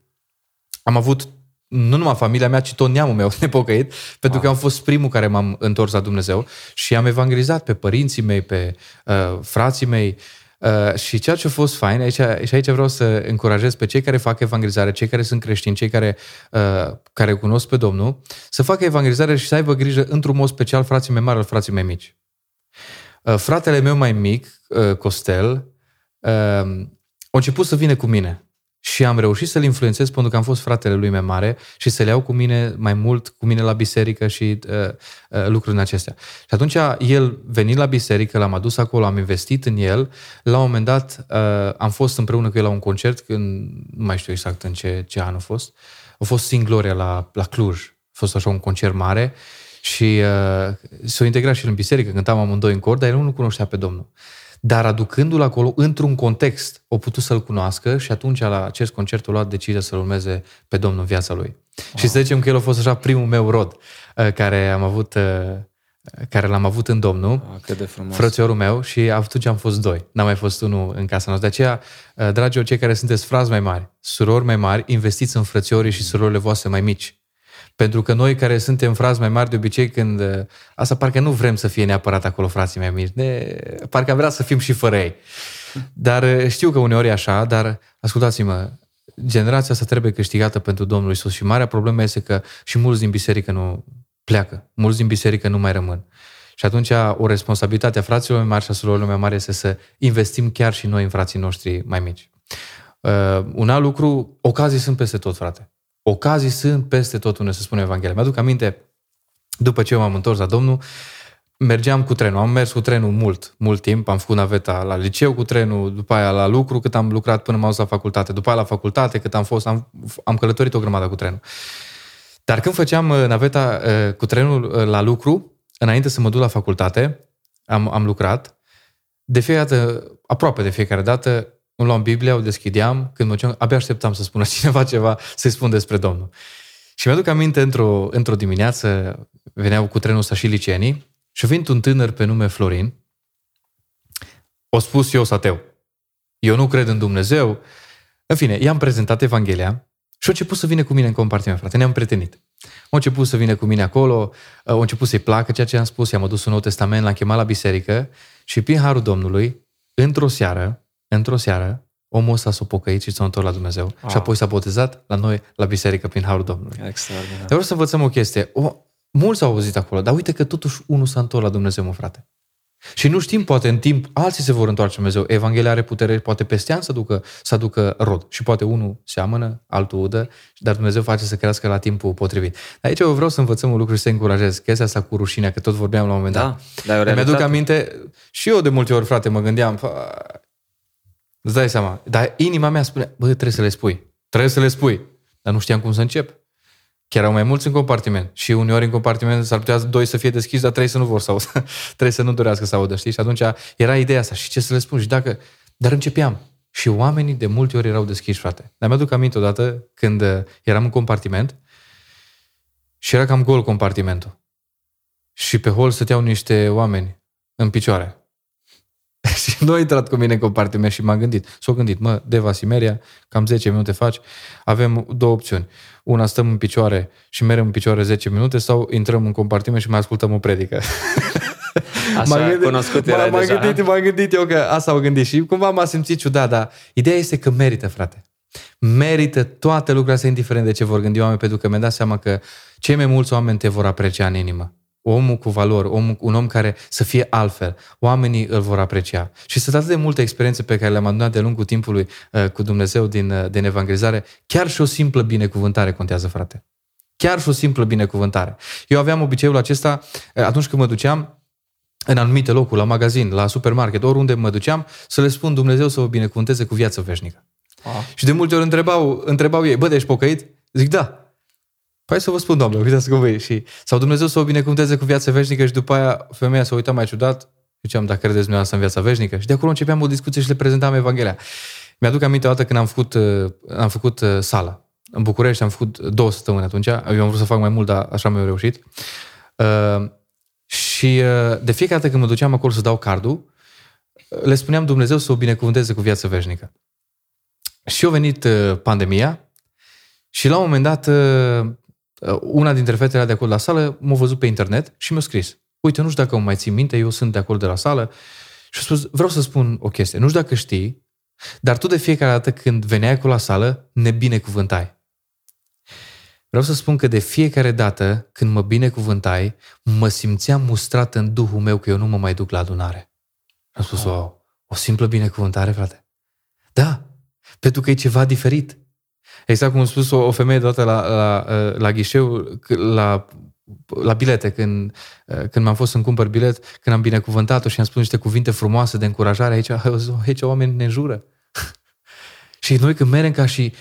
am avut nu numai familia mea, ci tot neamul meu nepocăit, pentru că am fost primul care m-am întors la Dumnezeu și am evangelizat pe părinții mei, pe uh, frații mei. Uh, și ceea ce a fost fain, aici, și aici vreau să încurajez pe cei care fac evangelizare, cei care sunt creștini, cei care, uh, care cunosc pe Domnul, să facă evangelizare și să aibă grijă într-un mod special frații mei mari, al frații mei mici. Uh, fratele meu mai mic, uh, Costel, uh, a început să vină cu mine și am reușit să-l influențez pentru că am fost fratele lui mai mare și să le iau cu mine mai mult, cu mine la biserică și uh, uh, lucruri în acestea. Și atunci el venit la biserică, l-am adus acolo, am investit în el. La un moment dat uh, am fost împreună cu el la un concert, când nu mai știu exact în ce, ce an a fost. A fost Sing Gloria la, la Cluj. A fost așa un concert mare și uh, s-a integrat și în biserică, cântam amândoi în cor, dar el nu cunoștea pe Domnul dar aducându-l acolo într-un context, o putut să-l cunoască și atunci la acest concert a luat decizia să-l urmeze pe Domnul în viața lui. Wow. Și să zicem că el a fost așa primul meu rod uh, care am avut uh, care l-am avut în Domnul, ah, cât de frumos. frățiorul meu și atunci am fost doi. N-am mai fost unul în casa noastră. De aceea, uh, dragilor, cei care sunteți frați mai mari, surori mai mari, investiți în frățiorii și surorile voastre mai mici. Pentru că noi care suntem frați mai mari de obicei când... Uh, asta parcă nu vrem să fie neapărat acolo frații mai mici. Ne, parcă am vrea să fim și fără ei. Dar uh, știu că uneori e așa, dar ascultați-mă, generația asta trebuie câștigată pentru Domnul Isus și marea problemă este că și mulți din biserică nu pleacă. Mulți din biserică nu mai rămân. Și atunci o responsabilitate a fraților mai mari și a surorilor mai mari este să investim chiar și noi în frații noștri mai mici. Uh, un alt lucru, ocazii sunt peste tot, frate. Ocazii sunt peste tot unde se spune Evanghelia. Mi-aduc aminte, după ce eu m-am întors la Domnul, mergeam cu trenul. Am mers cu trenul mult, mult timp. Am făcut naveta la liceu cu trenul, după aia la lucru, cât am lucrat până m-am dus la facultate. După aia la facultate, cât am fost, am, am călătorit o grămadă cu trenul. Dar când făceam uh, naveta uh, cu trenul uh, la lucru, înainte să mă duc la facultate, am, am lucrat, de fiecare dată, aproape de fiecare dată, îmi luam Biblia, o deschideam, când mă ceam, abia așteptam să spună cineva ceva, să-i spun despre Domnul. Și mi-aduc aminte, într-o, într-o dimineață, veneau cu trenul ăsta și licenii și a venit un tânăr pe nume Florin, o spus eu sateu. Eu nu cred în Dumnezeu. În fine, i-am prezentat Evanghelia și a început să vină cu mine în compartiment, frate. Ne-am prietenit. A început să vină cu mine acolo, a început să-i placă ceea ce am spus, i-am adus un nou testament, l-am chemat la biserică și prin Harul Domnului, într-o seară, într-o seară, omul ăsta s-a pocăit și s-a întors la Dumnezeu. Wow. Și apoi s-a botezat la noi, la biserică, prin Harul Domnului. Extraordinar. Dar vreau să învățăm o chestie. O, mulți au auzit acolo, dar uite că totuși unul s-a întors la Dumnezeu, mă frate. Și nu știm, poate în timp, alții se vor întoarce Dumnezeu. Evanghelia are putere, poate peste ani să aducă, să aducă rod. Și poate unul seamănă, altul udă, dar Dumnezeu face să crească la timpul potrivit. Aici eu vreau să învățăm un lucru și să încurajez. Chestia asta cu rușinea, că tot vorbeam la un moment dat. Da, Mi-aduc aminte, și eu de multe ori, frate, mă gândeam, Îți dai seama. Dar inima mea spune, bă, trebuie să le spui. Trebuie să le spui. Dar nu știam cum să încep. Chiar erau mai mulți în compartiment. Și uneori în compartiment s-ar putea doi să fie deschiși, dar trei să nu vor să audă. trei să nu dorească să audă, știi? Și atunci era ideea asta. Și ce să le spun? Și dacă... Dar începeam. Și oamenii de multe ori erau deschiși, frate. Dar mi-aduc aminte odată când uh, eram în compartiment și era cam gol compartimentul. Și pe hol stăteau niște oameni în picioare. și nu a intrat cu mine în compartiment și m-am gândit. S-au gândit, mă, Deva Simeria, cam 10 minute faci, avem două opțiuni. Una, stăm în picioare și merem în picioare 10 minute sau intrăm în compartiment și mai ascultăm o predică. Așa m-am gândit, cunoscut era m-am deja. Gândit, m-am gândit eu că asta au gândit și cumva m-a simțit ciudat, dar ideea este că merită, frate. Merită toate lucrurile astea, indiferent de ce vor gândi oameni, pentru că mi-am dat seama că cei mai mulți oameni te vor aprecia în inimă omul cu valori, omul, un om care să fie altfel, oamenii îl vor aprecia. Și sunt atât de multe experiențe pe care le-am adunat de lungul timpului uh, cu Dumnezeu din, uh, din evangelizare, chiar și o simplă binecuvântare contează, frate. Chiar și o simplă binecuvântare. Eu aveam obiceiul acesta uh, atunci când mă duceam în anumite locuri, la magazin, la supermarket, oriunde mă duceam, să le spun Dumnezeu să vă binecuvânteze cu viață veșnică. Ah. Și de multe ori întrebau, întrebau ei, bă, ești pocăit? Zic, da. Păi să vă spun, doamne, uitați cum e. Și, sau Dumnezeu să o binecuvânteze cu viață veșnică și după aia femeia s-a uitat mai ciudat. Ziceam, dacă credeți dumneavoastră în viața veșnică. Și de acolo începeam o discuție și le prezentam Evanghelia. Mi-aduc aminte o dată când am făcut, uh, am făcut uh, sala. În București am făcut două săptămâni atunci. Eu am vrut să fac mai mult, dar așa mi-a reușit. Uh, și uh, de fiecare dată când mă duceam acolo să dau cardul, le spuneam Dumnezeu să o binecuvânteze cu viață veșnică. Și a venit uh, pandemia și la un moment dat Uh, una dintre fetele de acolo la sală m-a văzut pe internet și mi-a scris. Uite, nu știu dacă mă mai țin minte, eu sunt de acolo de la sală și a spus, vreau să spun o chestie. Nu știu dacă știi, dar tu de fiecare dată când veneai acolo la sală, ne binecuvântai. Vreau să spun că de fiecare dată când mă binecuvântai, mă simțeam mustrat în duhul meu că eu nu mă mai duc la adunare. Am spus, wow, o simplă binecuvântare, frate. Da, pentru că e ceva diferit. Exact cum a spus o, o femeie deodată la, la, la ghișeu, la, la bilete, când, când m-am fost să-mi cumpăr bilet, când am binecuvântat-o și am spus niște cuvinte frumoase de încurajare, aici, aici oamenii ne jură. Și noi când merem ca, și,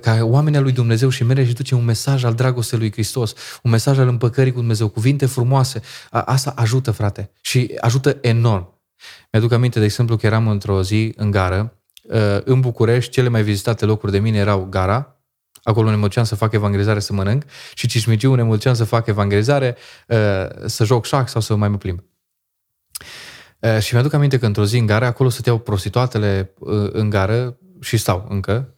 ca oamenii lui Dumnezeu și merem și ducem un mesaj al dragostei lui Hristos, un mesaj al împăcării cu Dumnezeu, cuvinte frumoase, asta ajută, frate, și ajută enorm. Mi-aduc aminte, de exemplu, că eram într-o zi în gară Uh, în București, cele mai vizitate locuri de mine erau Gara, acolo ne măceam să fac evangelizare să mănânc și Cismigiu ne măceam să fac evangelizare, uh, să joc șac sau să mai mă plimb. Uh, și mi-aduc aminte că într-o zi în gară, acolo stăteau prostituatele în gară și stau încă.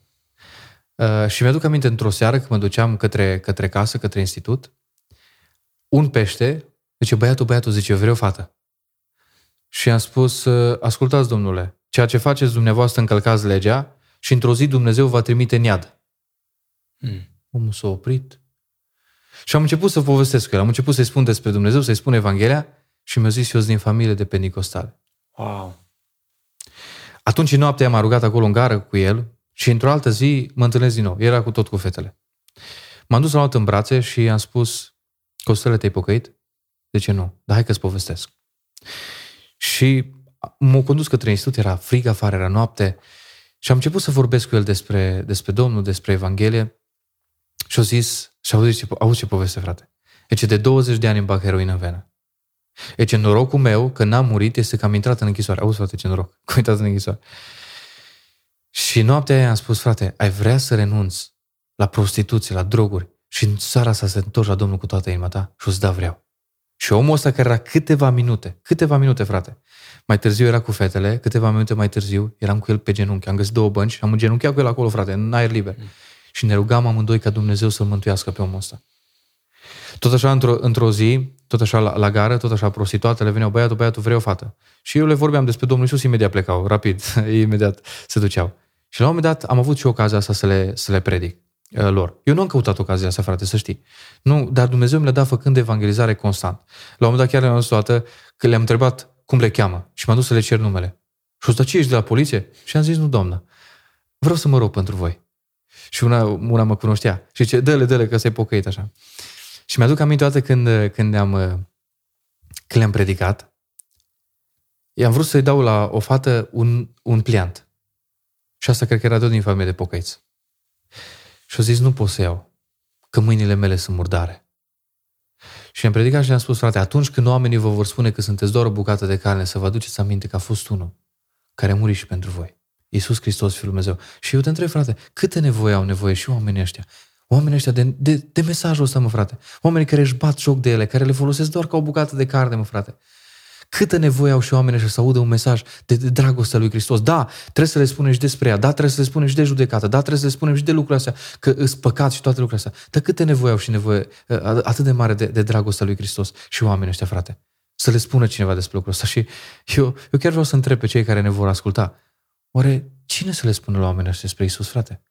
Și mi-aduc aminte într-o seară când mă duceam către, către casă, către institut, un pește, zice, băiatul, băiatul, zice, eu vreau fată. Și am spus, ascultați, domnule, Ceea ce faceți dumneavoastră încălcați legea și într-o zi Dumnezeu va trimite nead. Mm. Omul s-a oprit. Și am început să povestesc cu el. Am început să-i spun despre Dumnezeu, să-i spun Evanghelia și mi-a zis eu din familie de Pentecostale. Wow! Atunci noaptea am rugat acolo în gară cu el și într-o altă zi mă întâlnesc din nou. Era cu tot cu fetele. M-am dus la luat în brațe și i-am spus, Costele, te-ai pocăit? De ce nu? Dar hai că-ți povestesc. Și m-a condus către institut, era frig afară, era noapte și am început să vorbesc cu el despre, despre Domnul, despre Evanghelie și au zis, și au zis, ce, auzi ce poveste, frate. Deci de 20 de ani îmi bag heroină în venă. Deci norocul meu, că n-am murit, este că am intrat în închisoare. Auzi, frate, ce noroc, că am intrat în închisoare. Și noaptea aia am spus, frate, ai vrea să renunți la prostituție, la droguri și în țara asta să te întorci la Domnul cu toată inima ta? Și o să da, vreau. Și omul ăsta care era câteva minute, câteva minute, frate, mai târziu era cu fetele, câteva minute mai târziu eram cu el pe genunchi. Am găsit două bănci și am îngenunchiat cu el acolo, frate, în aer liber. Mm. Și ne rugam amândoi ca Dumnezeu să-l mântuiască pe omul ăsta. Tot așa, într-o, într-o zi, tot așa la, la gară, tot așa prostituatele veneau, băiatul, băiatul, vreau o fată. Și eu le vorbeam despre Domnul Iisus, imediat plecau, rapid, imediat se duceau. Și la un moment dat am avut și ocazia asta să le, să le predic uh, lor. Eu nu am căutat ocazia asta, frate, să știi. Nu, dar Dumnezeu mi le-a dat făcând evangelizare constant. La un moment dat chiar le-am toată că le-am întrebat cum le cheamă și m-am dus să le cer numele. Și o să ce ești de la poliție? Și am zis, nu, doamnă, vreau să mă rog pentru voi. Și una, una mă cunoștea. Și zice, dă-le, dă-le, că s-ai pocăit așa. Și mi-aduc aminte toată când, când, am, când le-am predicat, i-am vrut să-i dau la o fată un, un pliant. Și asta cred că era tot din familie de pocăiți. Și au zis, nu pot să iau. că mâinile mele sunt murdare. Și am predicat și le-am spus, frate, atunci când oamenii vă vor spune că sunteți doar o bucată de carne, să vă aduceți aminte că a fost unul care a murit și pentru voi. Iisus Hristos, Fiul Dumnezeu. Și eu te întreb, frate, câte nevoie au nevoie și oamenii ăștia? Oamenii ăștia de, de, de mesajul ăsta, mă frate. Oamenii care își bat joc de ele, care le folosesc doar ca o bucată de carne, mă frate. Câtă nevoie au și oamenii să audă un mesaj de, de dragostea lui Hristos. Da, trebuie să le spunem și despre ea, da, trebuie să le spunem și de judecată, da, trebuie să le spunem și de lucrurile astea, că îți păcat și toate lucrurile astea. Dar câte nevoie au și nevoie atât de mare de, de dragostea lui Hristos și oamenii ăștia, frate. Să le spună cineva despre lucrul ăsta. Și eu, eu chiar vreau să întreb pe cei care ne vor asculta. Oare cine să le spună la oamenii ăștia despre Isus, frate?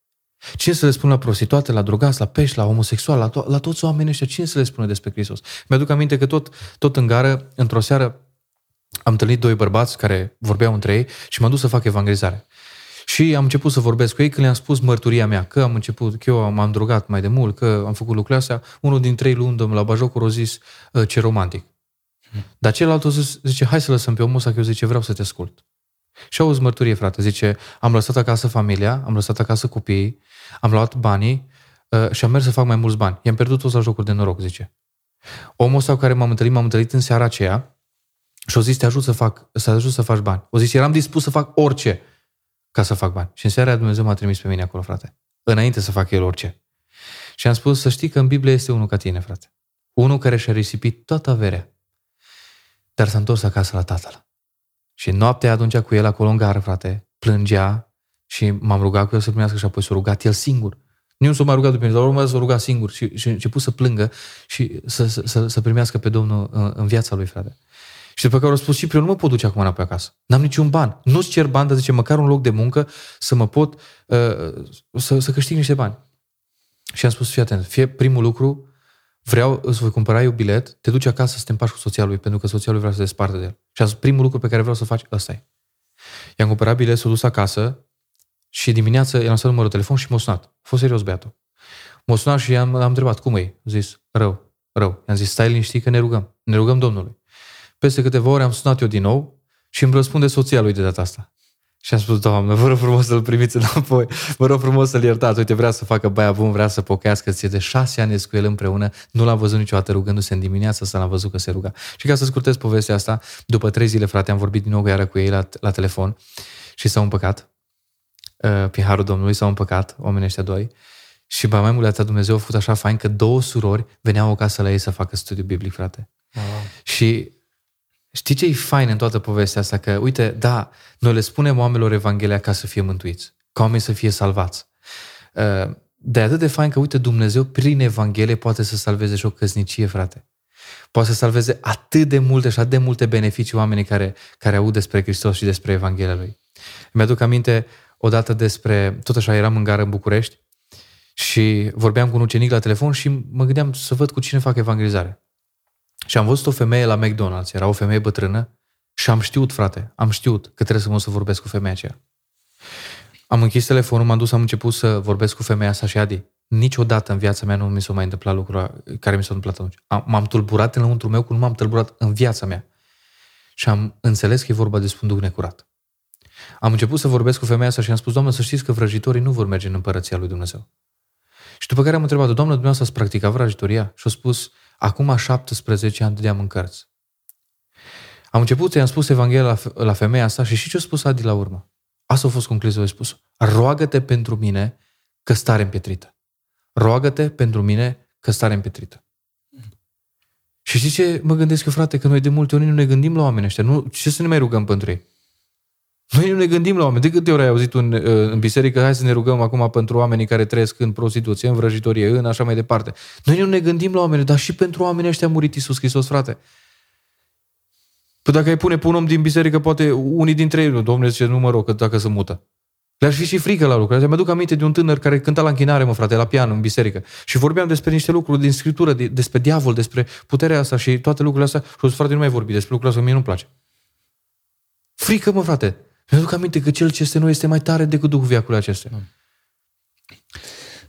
Cine să le spună la prostituate, la drogați, la pești, la homosexual, la, to- la toți oamenii ăștia? Cine să le spună despre Hristos? Mi-aduc aminte că tot, tot în gară, într-o seară, am întâlnit doi bărbați care vorbeau între ei și m-am dus să fac evangelizare. Și am început să vorbesc cu ei când le-am spus mărturia mea, că am început, că eu m-am drogat mai de mult, că am făcut lucrurile astea. Unul dintre ei, luând la bajocul, a zis, ă, ce romantic. Dar celălalt zice, hai să lăsăm pe omul ăsta, că eu zice, vreau să te ascult. Și auzi mărturie, frate, zice, am lăsat acasă familia, am lăsat acasă copiii, am luat banii uh, și am mers să fac mai mulți bani. I-am pierdut toți la jocuri de noroc, zice. Omul ăsta cu care m-am întâlnit, m-am întâlnit în seara aceea și o zis, te ajut să fac, să ajut să faci bani. O zis, eram dispus să fac orice ca să fac bani. Și în seara aia Dumnezeu m-a trimis pe mine acolo, frate. Înainte să fac el orice. Și am spus, să știi că în Biblie este unul ca tine, frate. Unul care și-a risipit toată averea. Dar s-a întors acasă la tatăl. Și noaptea atunci cu el acolo în gară, frate, plângea și m-am rugat cu el să primească și apoi s-a rugat el singur. Nu s-a mai rugat după mine, dar urmă s-a rugat singur și, și a început să plângă și să, să, să, să primească pe Domnul în, în viața lui, frate. Și după care au spus, Cipriu, nu mă pot duce acum înapoi acasă. N-am niciun ban. Nu-ți cer bani, dar zice, măcar un loc de muncă să mă pot, uh, să, să câștig niște bani. Și am spus, fii atent, fie primul lucru, vreau, îți voi cumpăra eu bilet, te duci acasă să te împaci cu soția lui, pentru că soția lui vrea să se desparte de el. Și a primul lucru pe care vreau să faci, ăsta e. I-am cumpărat bilet, s-a dus acasă și dimineața i-am lăsat numărul de telefon și m-a sunat. A fost serios băiatul. M-a sunat și am, am întrebat, cum e? A zis, rău, rău. I-am zis, stai liniștit că ne rugăm. Ne rugăm Domnului. Peste câteva ore am sunat eu din nou și îmi răspunde soția lui de data asta. Și am spus, Doamne, vă rog frumos să-l primiți înapoi, vă rog frumos să-l iertați. Uite, vrea să facă baia bun, vrea să pochească, ție de șase ani cu el împreună, nu l-am văzut niciodată rugându-se în dimineață, să l-am văzut că se ruga. Și ca să scurtez povestea asta, după trei zile, frate, am vorbit din nou iară cu ei la, la telefon și s-au împăcat. Uh, prin harul Domnului s-au împăcat, oamenii ăștia doi. Și ba mai mult de Dumnezeu a făcut așa fain că două surori veneau acasă la ei să facă studiu biblic, frate. Wow. Și Știi ce e fain în toată povestea asta? Că, uite, da, noi le spunem oamenilor Evanghelia ca să fie mântuiți, ca oamenii să fie salvați. Uh, de atât de fain că, uite, Dumnezeu prin Evanghelie poate să salveze și o căsnicie, frate. Poate să salveze atât de multe și atât de multe beneficii oamenii care, care aud despre Hristos și despre Evanghelia Lui. Mi-aduc aminte odată despre, tot așa eram în gară în București și vorbeam cu un ucenic la telefon și mă gândeam să văd cu cine fac evangelizare. Și am văzut o femeie la McDonald's, era o femeie bătrână și am știut, frate, am știut că trebuie să mă să vorbesc cu femeia aceea. Am închis telefonul, m-am dus, am început să vorbesc cu femeia asta și Adi. Niciodată în viața mea nu mi s-a mai întâmplat lucrul care mi s-a întâmplat atunci. m-am tulburat înăuntru meu cum nu m-am tulburat în viața mea. Și am înțeles că e vorba despre un duh necurat. Am început să vorbesc cu femeia asta și am spus, Doamne, să știți că vrăjitorii nu vor merge în împărăția lui Dumnezeu. Și după care am întrebat, Doamne, dumneavoastră ați practicat vrăjitoria? Și a spus, Acum 17 ani dădeam în cărți. Am început să i-am spus Evanghelia la, la femeia asta și și ce a spus Adi la urmă. Asta a fost concluzia, a spus. Roagă-te pentru mine că stare împietrită. Roagă-te pentru mine că stare împietrită. Și știi ce mă gândesc eu, frate? Că noi de multe ori nu ne gândim la oamenii ăștia. Nu, ce să ne mai rugăm pentru ei? Noi nu ne gândim la oameni. De câte ori ai auzit în, uh, în biserică, hai să ne rugăm acum pentru oamenii care trăiesc în prostituție, în vrăjitorie, în așa mai departe. Noi nu ne gândim la oameni, dar și pentru oamenii ăștia a murit Iisus Hristos, frate. Păi dacă ai pune pe un om din biserică, poate unii dintre ei, domnule zice, nu mă rog, că dacă se mută. Le-ar fi și frică la lucruri. Mi-aduc aminte de un tânăr care cânta la închinare, mă frate, la pian, în biserică. Și vorbeam despre niște lucruri din Scriptură, despre diavol, despre puterea asta și toate lucrurile astea. Și o frate, nu mai vorbi despre lucrurile astea, mie nu-mi place. Frică, mă, frate. Mi-aduc aminte că cel ce este noi este mai tare decât Duhul viacului acesta.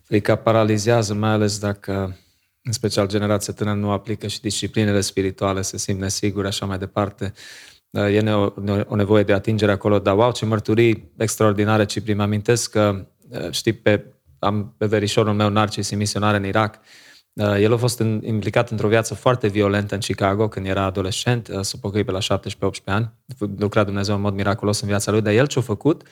Frica paralizează, mai ales dacă, în special generația tânără, nu aplică și disciplinele spirituale, se simt nesiguri, așa mai departe. E o, o nevoie de atingere acolo, dar wow, ce mărturii extraordinare, ci prim amintesc că, știi, pe am pe verișorul meu Narcis, misionar în Irak. Uh, el a fost în, implicat într-o viață foarte violentă în Chicago când era adolescent, uh, s-a pocăit pe la 17-18 ani, lucra Dumnezeu în mod miraculos în viața lui, dar el ce-a făcut,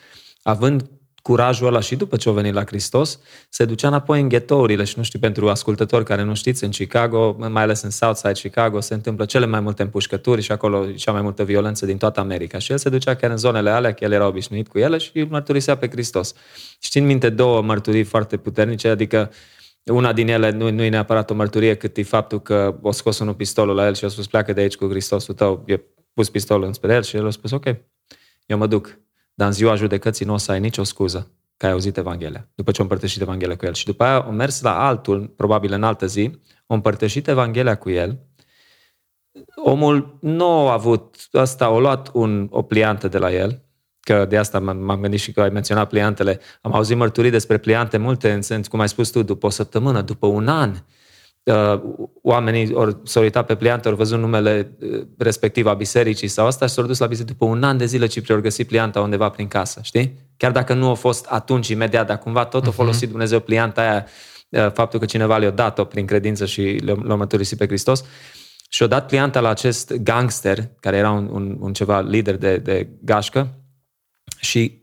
având curajul ăla și după ce a venit la Hristos, se ducea înapoi în ghetourile și nu știu, pentru ascultători care nu știți, în Chicago, mai ales în Southside Chicago, se întâmplă cele mai multe împușcături și acolo cea mai multă violență din toată America. Și el se ducea chiar în zonele alea, că el era obișnuit cu ele și mărturisea pe Hristos. Știind minte două mărturii foarte puternice, adică una din ele nu, nu e neapărat o mărturie, cât e faptul că o scos unul pistolul la el și a spus pleacă de aici cu Hristosul tău. E pus pistolul înspre el și el a spus ok, eu mă duc. Dar în ziua judecății nu o să ai nicio scuză că ai auzit Evanghelia, după ce o împărtășit Evanghelia cu el. Și după aia a mers la altul, probabil în altă zi, o împărtășit Evanghelia cu el. Omul nu a avut, ăsta, a luat un, o pliantă de la el, că de asta m-am gândit și că ai menționat pliantele. Am auzit mărturii despre pliante multe, în sens, cum ai spus tu, după o săptămână, după un an, uh, oamenii ori s-au uitat pe pliante, au văzut numele uh, respectiv a bisericii sau asta și s-au dus la biserică după un an de zile Cipri au găsit plianta undeva prin casă, știi? Chiar dacă nu a fost atunci imediat, dar cumva tot a mhm. folosit Dumnezeu plianta aia, uh, faptul că cineva le-a dat-o prin credință și le-a mărturisit pe Hristos. Și a dat plianta la acest gangster, care era un, un, un ceva lider de, de gașcă, și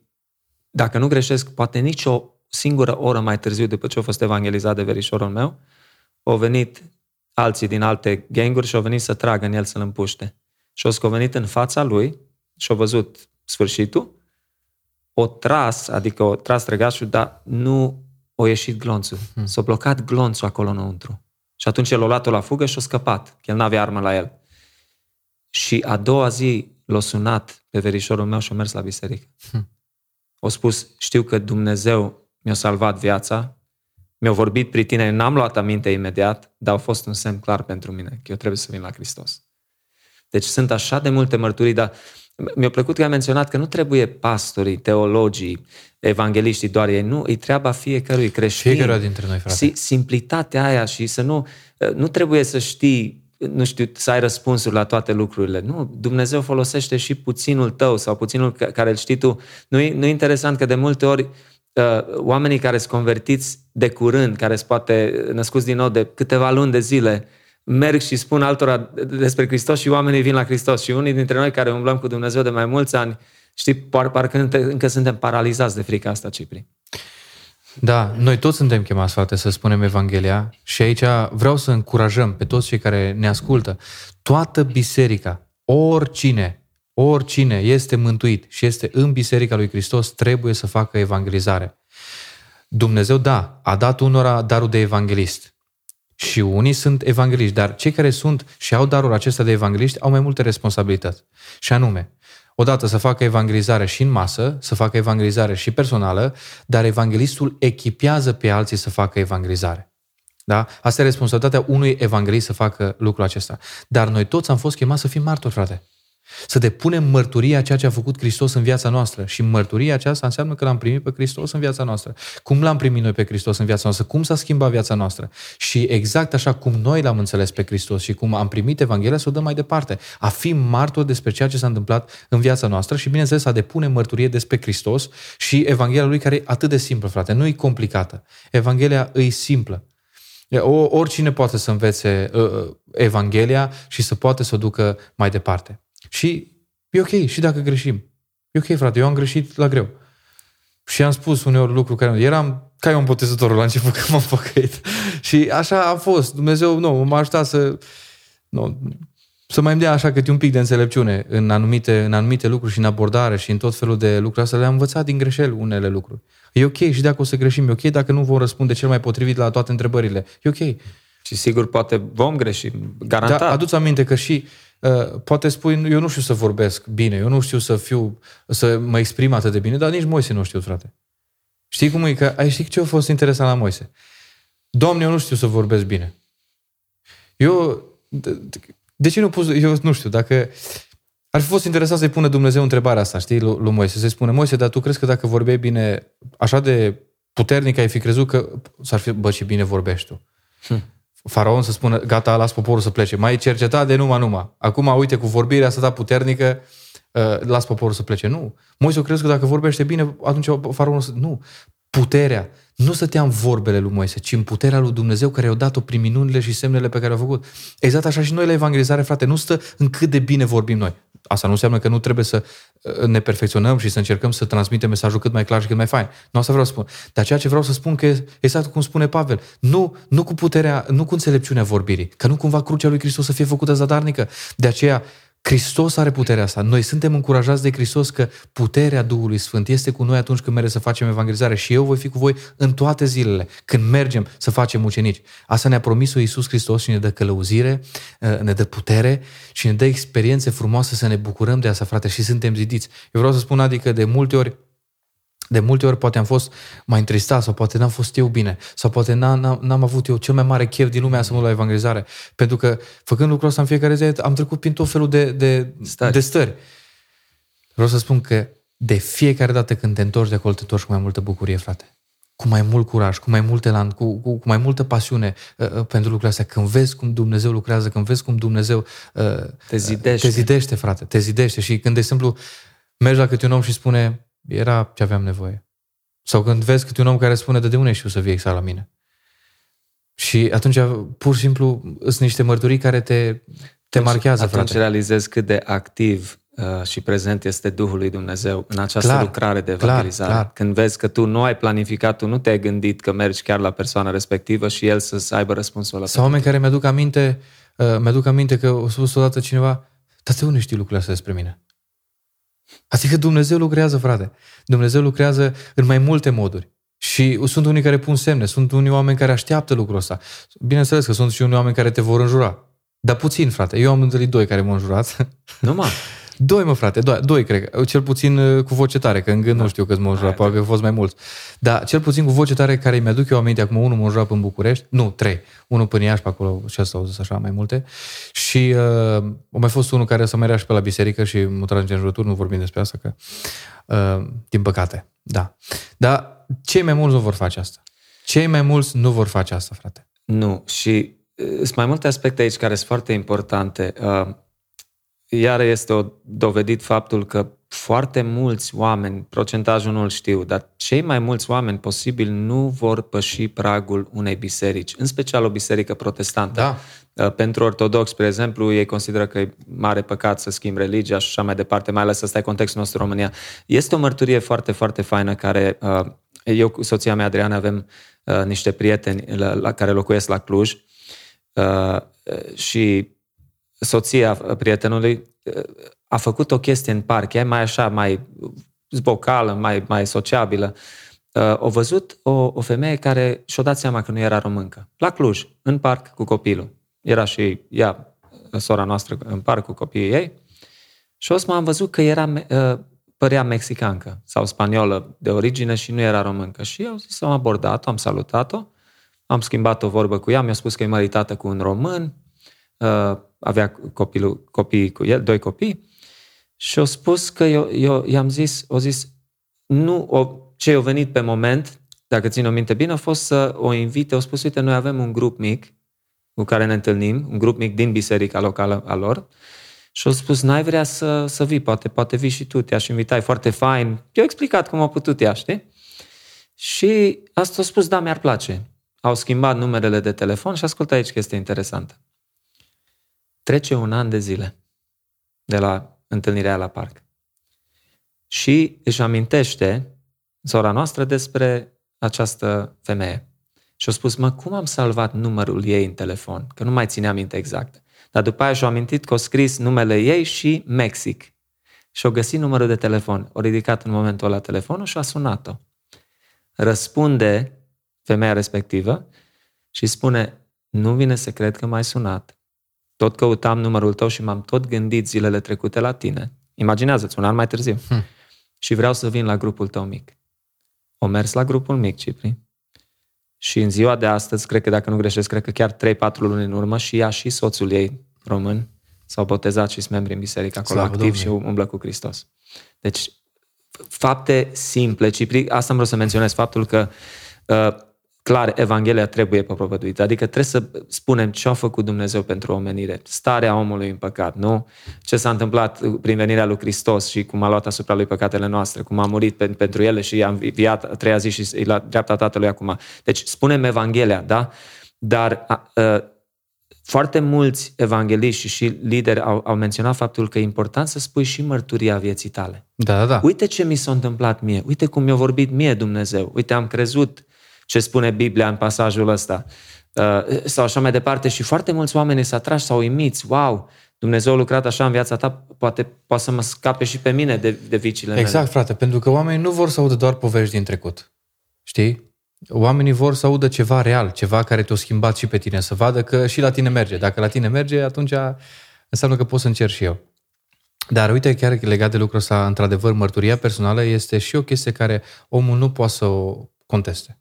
dacă nu greșesc, poate nici o singură oră mai târziu, după ce a fost evangelizat de verișorul meu, au venit alții din alte ganguri și au venit să tragă în el să-l împuște. Și au venit în fața lui și au văzut sfârșitul, o tras, adică o tras trăgașul, dar nu o ieșit glonțul. Hmm. S-a blocat glonțul acolo înăuntru. Și atunci el a luat-o la fugă și a scăpat, că el n-avea armă la el. Și a doua zi l-a sunat pe verișorul meu și a mers la biserică. Hmm. O spus, știu că Dumnezeu mi-a salvat viața, mi-a vorbit prin tine, n-am luat aminte imediat, dar a fost un semn clar pentru mine că eu trebuie să vin la Hristos. Deci sunt așa de multe mărturii, dar mi-a plăcut că ai menționat că nu trebuie pastorii, teologii, evangeliștii doar ei, nu, e treaba fiecărui creștin. Fiecare dintre noi, frate. Simplitatea aia și să nu, nu trebuie să știi nu știu, să ai răspunsuri la toate lucrurile. Nu, Dumnezeu folosește și puținul tău sau puținul care îl știi tu. Nu e, nu e interesant că de multe ori uh, oamenii care sunt convertiți de curând, care sunt poate născuți din nou de câteva luni de zile, merg și spun altora despre Hristos și oamenii vin la Hristos. Și unii dintre noi care umblăm cu Dumnezeu de mai mulți ani, știi, par, parcă încă suntem paralizați de frica asta, Cipri. Da, noi toți suntem chemați, frate, să spunem Evanghelia și aici vreau să încurajăm pe toți cei care ne ascultă. Toată biserica, oricine, oricine este mântuit și este în biserica lui Hristos, trebuie să facă evangelizare. Dumnezeu, da, a dat unora darul de evanghelist. Și unii sunt evangeliști, dar cei care sunt și au darul acesta de evangeliști au mai multe responsabilități. Și anume, odată să facă evangelizare și în masă, să facă evangelizare și personală, dar evanghelistul echipează pe alții să facă evangelizare. Da? Asta e responsabilitatea unui evanghelist să facă lucrul acesta. Dar noi toți am fost chemați să fim martori, frate. Să depunem mărturia ceea ce a făcut Hristos în viața noastră. Și mărturia aceasta înseamnă că l-am primit pe Hristos în viața noastră. Cum l-am primit noi pe Hristos în viața noastră? Cum s-a schimbat viața noastră? Și exact așa cum noi l-am înțeles pe Hristos și cum am primit Evanghelia, să o dăm mai departe. A fi martor despre ceea ce s-a întâmplat în viața noastră și, bineînțeles, a depune mărturie despre Hristos și Evanghelia lui care e atât de simplă, frate. Nu e complicată. Evanghelia e simplă. O, oricine poate să învețe uh, uh, Evanghelia și să poate să o ducă mai departe. Și e ok, și dacă greșim. E ok, frate, eu am greșit la greu. Și am spus uneori lucruri care... Eram ca un Botezătorul la început când m-am păcăit. și așa a fost. Dumnezeu, nu, m-a ajutat să... Nu, să mai îmi dea așa câte un pic de înțelepciune în anumite, în anumite lucruri și în abordare și în tot felul de lucruri astea. Le-am învățat din greșeli unele lucruri. E ok și dacă o să greșim, e ok dacă nu vom răspunde cel mai potrivit la toate întrebările. E ok. Și sigur, poate vom greși, garantat. Da, aduți aminte că și uh, Uh, poate spui, eu nu știu să vorbesc bine, eu nu știu să fiu, să mă exprim atât de bine, dar nici Moise nu știu, frate. Știi cum e? Că, ai știi ce a fost interesant la Moise? Doamne, eu nu știu să vorbesc bine. Eu, de, de ce nu pus, eu nu știu, dacă ar fi fost interesant să-i pună Dumnezeu întrebarea asta, știi, lui, lui Moise, să-i spune, Moise, dar tu crezi că dacă vorbeai bine, așa de puternic ai fi crezut că s-ar fi, bă, ce bine vorbești tu. Hm faraon să spună, gata, las poporul să plece. Mai cercetat de numai numai. Acum, uite, cu vorbirea asta puternică, uh, las poporul să plece. Nu. Moise crezi că dacă vorbește bine, atunci faraonul să... Nu. Puterea nu stătea în vorbele lui Moise, ci în puterea lui Dumnezeu care i-a dat-o prin minunile și semnele pe care le-a făcut. Exact așa și noi la evangelizare, frate, nu stă în cât de bine vorbim noi. Asta nu înseamnă că nu trebuie să uh, ne perfecționăm și să încercăm să transmitem mesajul cât mai clar și cât mai fain. Nu asta vreau să spun. Dar ceea ce vreau să spun că exact cum spune Pavel, nu, nu cu puterea, nu cu înțelepciunea vorbirii, că nu cumva crucea lui Hristos să fie făcută zadarnică. De aceea Hristos are puterea asta. Noi suntem încurajați de Hristos că puterea Duhului Sfânt este cu noi atunci când mergem să facem evangelizare și eu voi fi cu voi în toate zilele, când mergem să facem ucenici. Asta ne-a promis Iisus Hristos și ne dă călăuzire, uh, ne dă putere și ne dă experiențe frumoase să ne bucurăm de asta, frate, și suntem zidiți. Eu vreau să spun, adică, de multe ori de multe ori poate am fost mai întristat sau poate n-am fost eu bine sau poate n-am, n-am avut eu cel mai mare chef din lumea să mă la evangelizare. Pentru că făcând lucrul ăsta în fiecare zi am trecut prin tot felul de, de, stări. de stări. Vreau să spun că de fiecare dată când te întorci de acolo, te întorci cu mai multă bucurie, frate. Cu mai mult curaj, cu mai mult elan, cu, cu, cu mai multă pasiune uh, uh, pentru lucrurile astea. Când vezi cum Dumnezeu lucrează, când vezi cum Dumnezeu uh, te zidește. te zidește, frate, te zidește. Și când, de exemplu, mergi la câte un om și spune, era ce aveam nevoie. Sau când vezi câte un om care spune, de de unde știu să vii exact la mine? Și atunci, pur și simplu, sunt niște mărturii care te, te atunci, marchează, atunci frate. realizezi cât de activ uh, și prezent este Duhul lui Dumnezeu în această clar, lucrare de evangelizare. Clar, clar. Când vezi că tu nu ai planificat, tu nu te-ai gândit că mergi chiar la persoana respectivă și el să aibă răspunsul la Sau oameni care mi-aduc aminte, uh, mi-aduc aminte că a spus odată cineva, dar de unde știi lucrurile astea despre mine? Adică Dumnezeu lucrează, frate. Dumnezeu lucrează în mai multe moduri. Și sunt unii care pun semne, sunt unii oameni care așteaptă lucrul ăsta. Bineînțeles că sunt și unii oameni care te vor înjura. Dar puțin, frate. Eu am întâlnit doi care m-au înjurat. Numai? Doi, mă, frate, doi, doi cred. Cel puțin uh, cu voce tare, că în gând da. nu știu câți m-au jurat, poate că au fost mai mulți. Dar cel puțin cu voce tare care mi-aduc eu aminte, acum unul m-a jurat în București, nu, trei. Unul până Iași, pe acolo, și asta au zis așa mai multe. Și uh, a mai fost unul care să mai și pe la biserică și mă trage în jurături, nu vorbim despre asta, că uh, din păcate, da. Dar cei mai mulți nu vor face asta. Cei mai mulți nu vor face asta, frate. Nu, și uh, sunt mai multe aspecte aici care sunt foarte importante. Uh, iar este o dovedit faptul că foarte mulți oameni, procentajul nu-l știu, dar cei mai mulți oameni posibil nu vor păși pragul unei biserici, în special o biserică protestantă. Da. Uh, pentru ortodox, spre exemplu, ei consideră că e mare păcat să schimbi religia și așa mai departe, mai ales ăsta e contextul nostru în România. Este o mărturie foarte, foarte faină care uh, eu cu soția mea, Adriana, avem uh, niște prieteni la, la care locuiesc la Cluj și soția prietenului a făcut o chestie în parc, e mai așa, mai zbocală, mai, mai sociabilă. O văzut o, o femeie care și-o dat seama că nu era româncă. La Cluj, în parc cu copilul. Era și ea, sora noastră, în parc cu copiii ei. Și o să am văzut că era, părea mexicancă sau spaniolă de origine și nu era româncă. Și eu zis, am abordat-o, am salutat-o, am schimbat o vorbă cu ea, mi-a spus că e măritată cu un român, avea copilul, copii cu el, doi copii, și au spus că eu, eu i-am zis, o zis, nu, o, ce au venit pe moment, dacă țin o minte bine, a fost să o invite, au spus, uite, noi avem un grup mic cu care ne întâlnim, un grup mic din biserica locală a lor, și au spus, n-ai vrea să, să vii, poate, poate vii și tu, te-aș invita, e foarte fain. Eu explicat cum a putut ea, știi? Și asta a spus, da, mi-ar place. Au schimbat numerele de telefon și ascultă aici că este interesantă. Trece un an de zile de la întâlnirea la parc. Și își amintește sora noastră despre această femeie. Și a spus, mă, cum am salvat numărul ei în telefon? Că nu mai țineam minte exact. Dar după aia și-a amintit că a scris numele ei și Mexic. Și a găsit numărul de telefon. O ridicat în momentul ăla telefonul și a sunat-o. Răspunde femeia respectivă și spune, nu vine să cred că m-ai sunat. Tot căutam numărul tău și m-am tot gândit zilele trecute la tine. Imaginează-ți un an mai târziu. Hmm. Și vreau să vin la grupul tău mic. O mers la grupul mic, Cipri. Și în ziua de astăzi, cred că dacă nu greșesc, cred că chiar 3-4 luni în urmă, și ea și soțul ei român s-au botezat și sunt membri în biserică acolo Slavă activ Domnului. și umblă cu Hristos. Deci, fapte simple, Cipri, asta am vrut să menționez, faptul că uh, clar, Evanghelia trebuie propovăduită. Adică trebuie să spunem ce a făcut Dumnezeu pentru omenire. Starea omului în păcat, nu? Ce s-a întâmplat prin venirea lui Hristos și cum a luat asupra lui păcatele noastre, cum a murit pentru ele și a înviat a treia zi și e la dreapta Tatălui acum. Deci spunem Evanghelia, da? Dar a, a, foarte mulți evangeliști și lideri au, au menționat faptul că e important să spui și mărturia vieții tale. Da, da, da. Uite ce mi s-a întâmplat mie, uite cum mi-a vorbit mie Dumnezeu, uite am crezut ce spune Biblia în pasajul ăsta. Uh, sau așa mai departe și foarte mulți oameni s-au atrași sau uimiți, wow, Dumnezeu a lucrat așa în viața ta, poate poate să mă scape și pe mine de, de vicile Exact, mele. frate, pentru că oamenii nu vor să audă doar povești din trecut. Știi? Oamenii vor să audă ceva real, ceva care te-a schimbat și pe tine, să vadă că și la tine merge. Dacă la tine merge, atunci înseamnă că pot să încerc și eu. Dar uite, chiar legat de lucrul ăsta, într-adevăr, mărturia personală este și o chestie care omul nu poate să o conteste.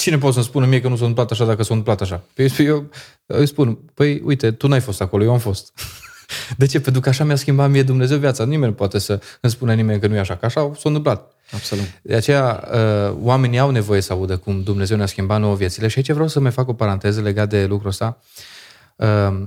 Cine poate să-mi spună mie că nu s-a întâmplat așa dacă s-a întâmplat așa? Păi eu îi spun, păi uite, tu n-ai fost acolo, eu am fost. De ce? Pentru că așa mi-a schimbat mie Dumnezeu viața. Nimeni nu poate să îmi spune nimeni că nu e așa, că așa s-a întâmplat. Absolut. De aceea, uh, oamenii au nevoie să audă cum Dumnezeu ne-a schimbat nouă viețile. Și aici vreau să mai fac o paranteză legat de lucrul ăsta. Uh,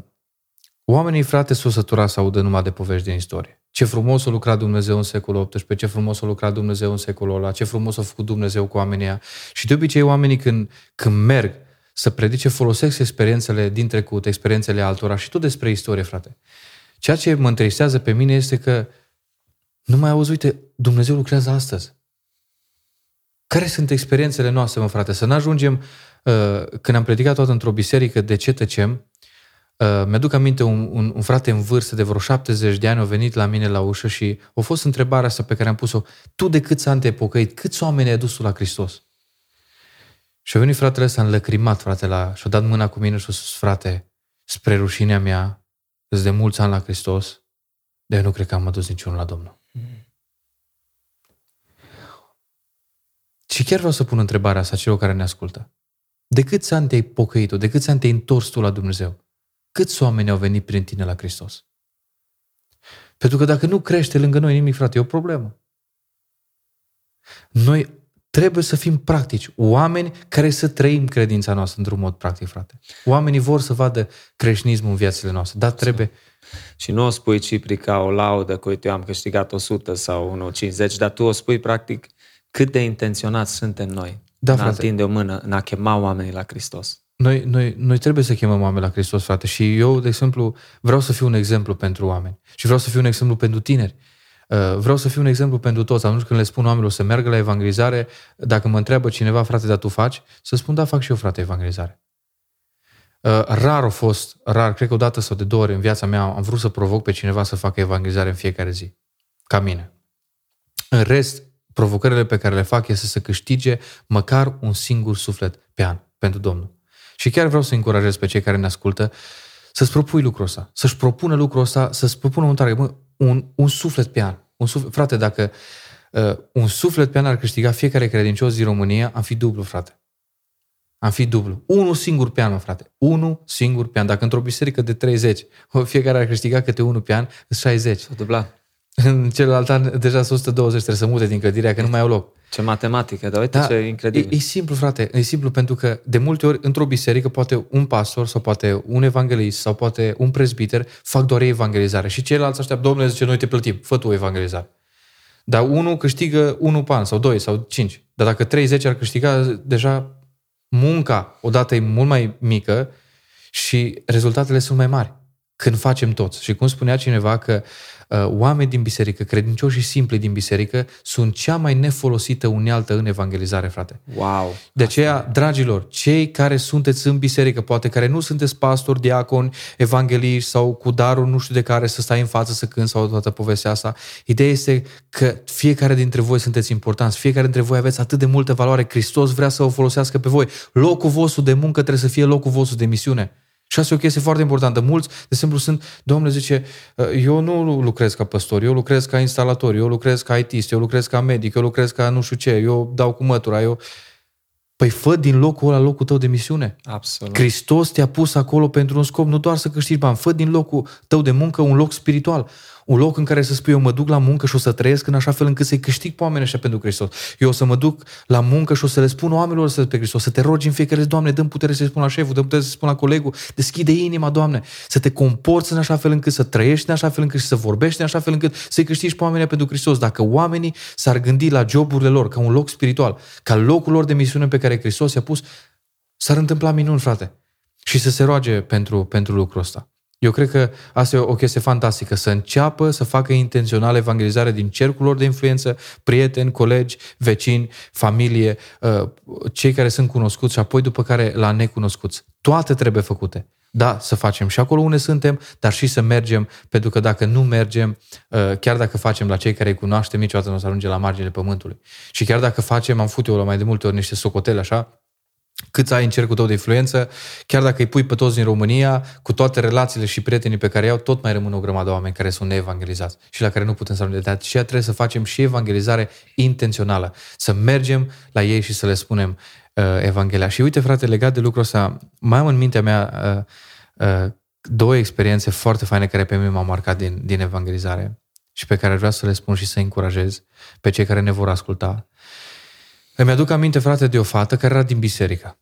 oamenii, frate, s-au săturat să audă numai de povești din istorie. Ce frumos a lucrat Dumnezeu în secolul XVIII, ce frumos a lucrat Dumnezeu în secolul ăla, ce frumos a făcut Dumnezeu cu oamenii Și de obicei oamenii când, când merg să predice, folosesc experiențele din trecut, experiențele altora și tot despre istorie, frate. Ceea ce mă întristează pe mine este că nu mai auzi, uite, Dumnezeu lucrează astăzi. Care sunt experiențele noastre, mă frate? Să nu ajungem, uh, când am predicat toată într-o biserică, de ce tăcem? Uh, mi-aduc aminte, un, un, un frate în vârstă de vreo 70 de ani a venit la mine la ușă și a fost întrebarea asta pe care am pus-o. Tu de câți ani te-ai pocăit? Câți oameni ai dus la Hristos? Și a venit fratele ăsta înlăcrimat, frate, la, și-a dat mâna cu mine și a spus, frate, spre rușinea mea, îți de mulți ani la Hristos, dar eu nu cred că am adus niciunul la Domnul. Mm. Și chiar vreau să pun întrebarea asta celor care ne ascultă. De câți ani te-ai pocăit De câți ani te-ai întors tu la Dumnezeu? Câți oameni au venit prin tine la Hristos? Pentru că dacă nu crește lângă noi nimic, frate, e o problemă. Noi trebuie să fim practici. Oameni care să trăim credința noastră într-un mod practic, frate. Oamenii vor să vadă creștinismul în viețile noastre, dar trebuie... Și nu o spui, Cipri, ca o laudă, că uite, eu am câștigat 100 sau 150, dar tu o spui, practic, cât de intenționați suntem noi da, în a întinde o mână, în a chema oamenii la Hristos. Noi, noi, noi trebuie să chemăm oameni la Hristos, frate. Și eu, de exemplu, vreau să fiu un exemplu pentru oameni. Și vreau să fiu un exemplu pentru tineri. Uh, vreau să fiu un exemplu pentru toți. Atunci când le spun oamenilor să meargă la evangelizare, dacă mă întreabă cineva, frate, dar tu faci? Să spun, da, fac și eu, frate, evangelizare. Uh, rar a fost, rar, cred că o dată sau de două ori în viața mea am vrut să provoc pe cineva să facă evangelizare în fiecare zi. Ca mine. În rest, provocările pe care le fac este să câștige măcar un singur suflet pe an pentru Domnul. Și chiar vreau să încurajez pe cei care ne ascultă să-ți propui lucrul ăsta, să-și propună lucrul ăsta, să-ți propună un target, mă, un, un suflet pe an. Un suflet, frate, dacă uh, un suflet pe an ar câștiga fiecare credincios din România, am fi dublu, frate. Am fi dublu. Unul singur pe an, mă, frate. Unul singur pe an. Dacă într-o biserică de 30, fiecare ar câștiga câte unul pe an, 60. S-a dublat. În celălalt an deja sunt 120, trebuie să mute din clădirea, că nu mai au loc. Ce matematică, dar uite da, ce incredibil. E, e simplu, frate, e simplu pentru că de multe ori într-o biserică poate un pastor sau poate un evanghelist sau poate un prezbiter fac doar evangelizare și ceilalți așteaptă, domnule zice, noi te plătim, fă tu evangelizare. Dar unul câștigă unul pan sau doi sau cinci. Dar dacă 30 ar câștiga, deja munca odată e mult mai mică și rezultatele sunt mai mari când facem toți. Și cum spunea cineva că Uh, oameni din biserică, credincioși și simpli din biserică, sunt cea mai nefolosită unealtă în evangelizare, frate. Wow! De aceea, dragilor, cei care sunteți în biserică, poate care nu sunteți pastori, diaconi, evangeliști sau cu darul nu știu de care să stai în față să cânti sau toată povestea asta, ideea este că fiecare dintre voi sunteți importanți, fiecare dintre voi aveți atât de multă valoare, Hristos vrea să o folosească pe voi. Locul vostru de muncă trebuie să fie locul vostru de misiune. Și asta e o chestie foarte importantă. Mulți, de exemplu, sunt, domnule zice, ă, eu nu lucrez ca păstor, eu lucrez ca instalator, eu lucrez ca ITist, eu lucrez ca medic, eu lucrez ca nu știu ce, eu dau cu mătura, eu... Păi fă din locul ăla locul tău de misiune. Absolut. Hristos te-a pus acolo pentru un scop, nu doar să câștigi bani. Fă din locul tău de muncă un loc spiritual. Un loc în care să spui, eu mă duc la muncă și o să trăiesc în așa fel încât să-i câștig pe oamenii ăștia pentru Hristos. Eu o să mă duc la muncă și o să le spun oamenilor să pe Hristos, să te rogi în fiecare zi, Doamne, dăm putere să-i spun la șeful, dăm putere să-i spun la colegul, deschide inima, Doamne, să te comporți în așa fel încât să trăiești în așa fel încât și să vorbești în așa fel încât să-i câștigi pe oamenii pentru Hristos. Dacă oamenii s-ar gândi la joburile lor ca un loc spiritual, ca locul lor de misiune pe care Hristos i-a pus, s-ar întâmpla minuni, frate. Și să se roage pentru, pentru lucrul ăsta. Eu cred că asta e o chestie fantastică, să înceapă să facă intențional evangelizare din cercul lor de influență, prieteni, colegi, vecini, familie, uh, cei care sunt cunoscuți și apoi după care la necunoscuți. Toate trebuie făcute. Da, să facem și acolo unde suntem, dar și să mergem, pentru că dacă nu mergem, uh, chiar dacă facem la cei care îi cunoaștem, niciodată nu o să ajunge la marginile pământului. Și chiar dacă facem, am făcut eu la mai de multe ori niște socotele așa, cât ai în cercul tău de influență, chiar dacă îi pui pe toți din România, cu toate relațiile și prietenii pe care iau, tot mai rămân o grămadă de oameni care sunt neevangelizați și la care nu putem să ajungem. De aceea trebuie să facem și evangelizare intențională, să mergem la ei și să le spunem uh, Evanghelia. Și uite, frate, legat de lucrul ăsta, mai am în mintea mea uh, uh, două experiențe foarte faine care pe mine m-au marcat din, din evangelizare și pe care vreau să le spun și să încurajez pe cei care ne vor asculta. Îmi aduc aminte, frate, de o fată care era din biserică.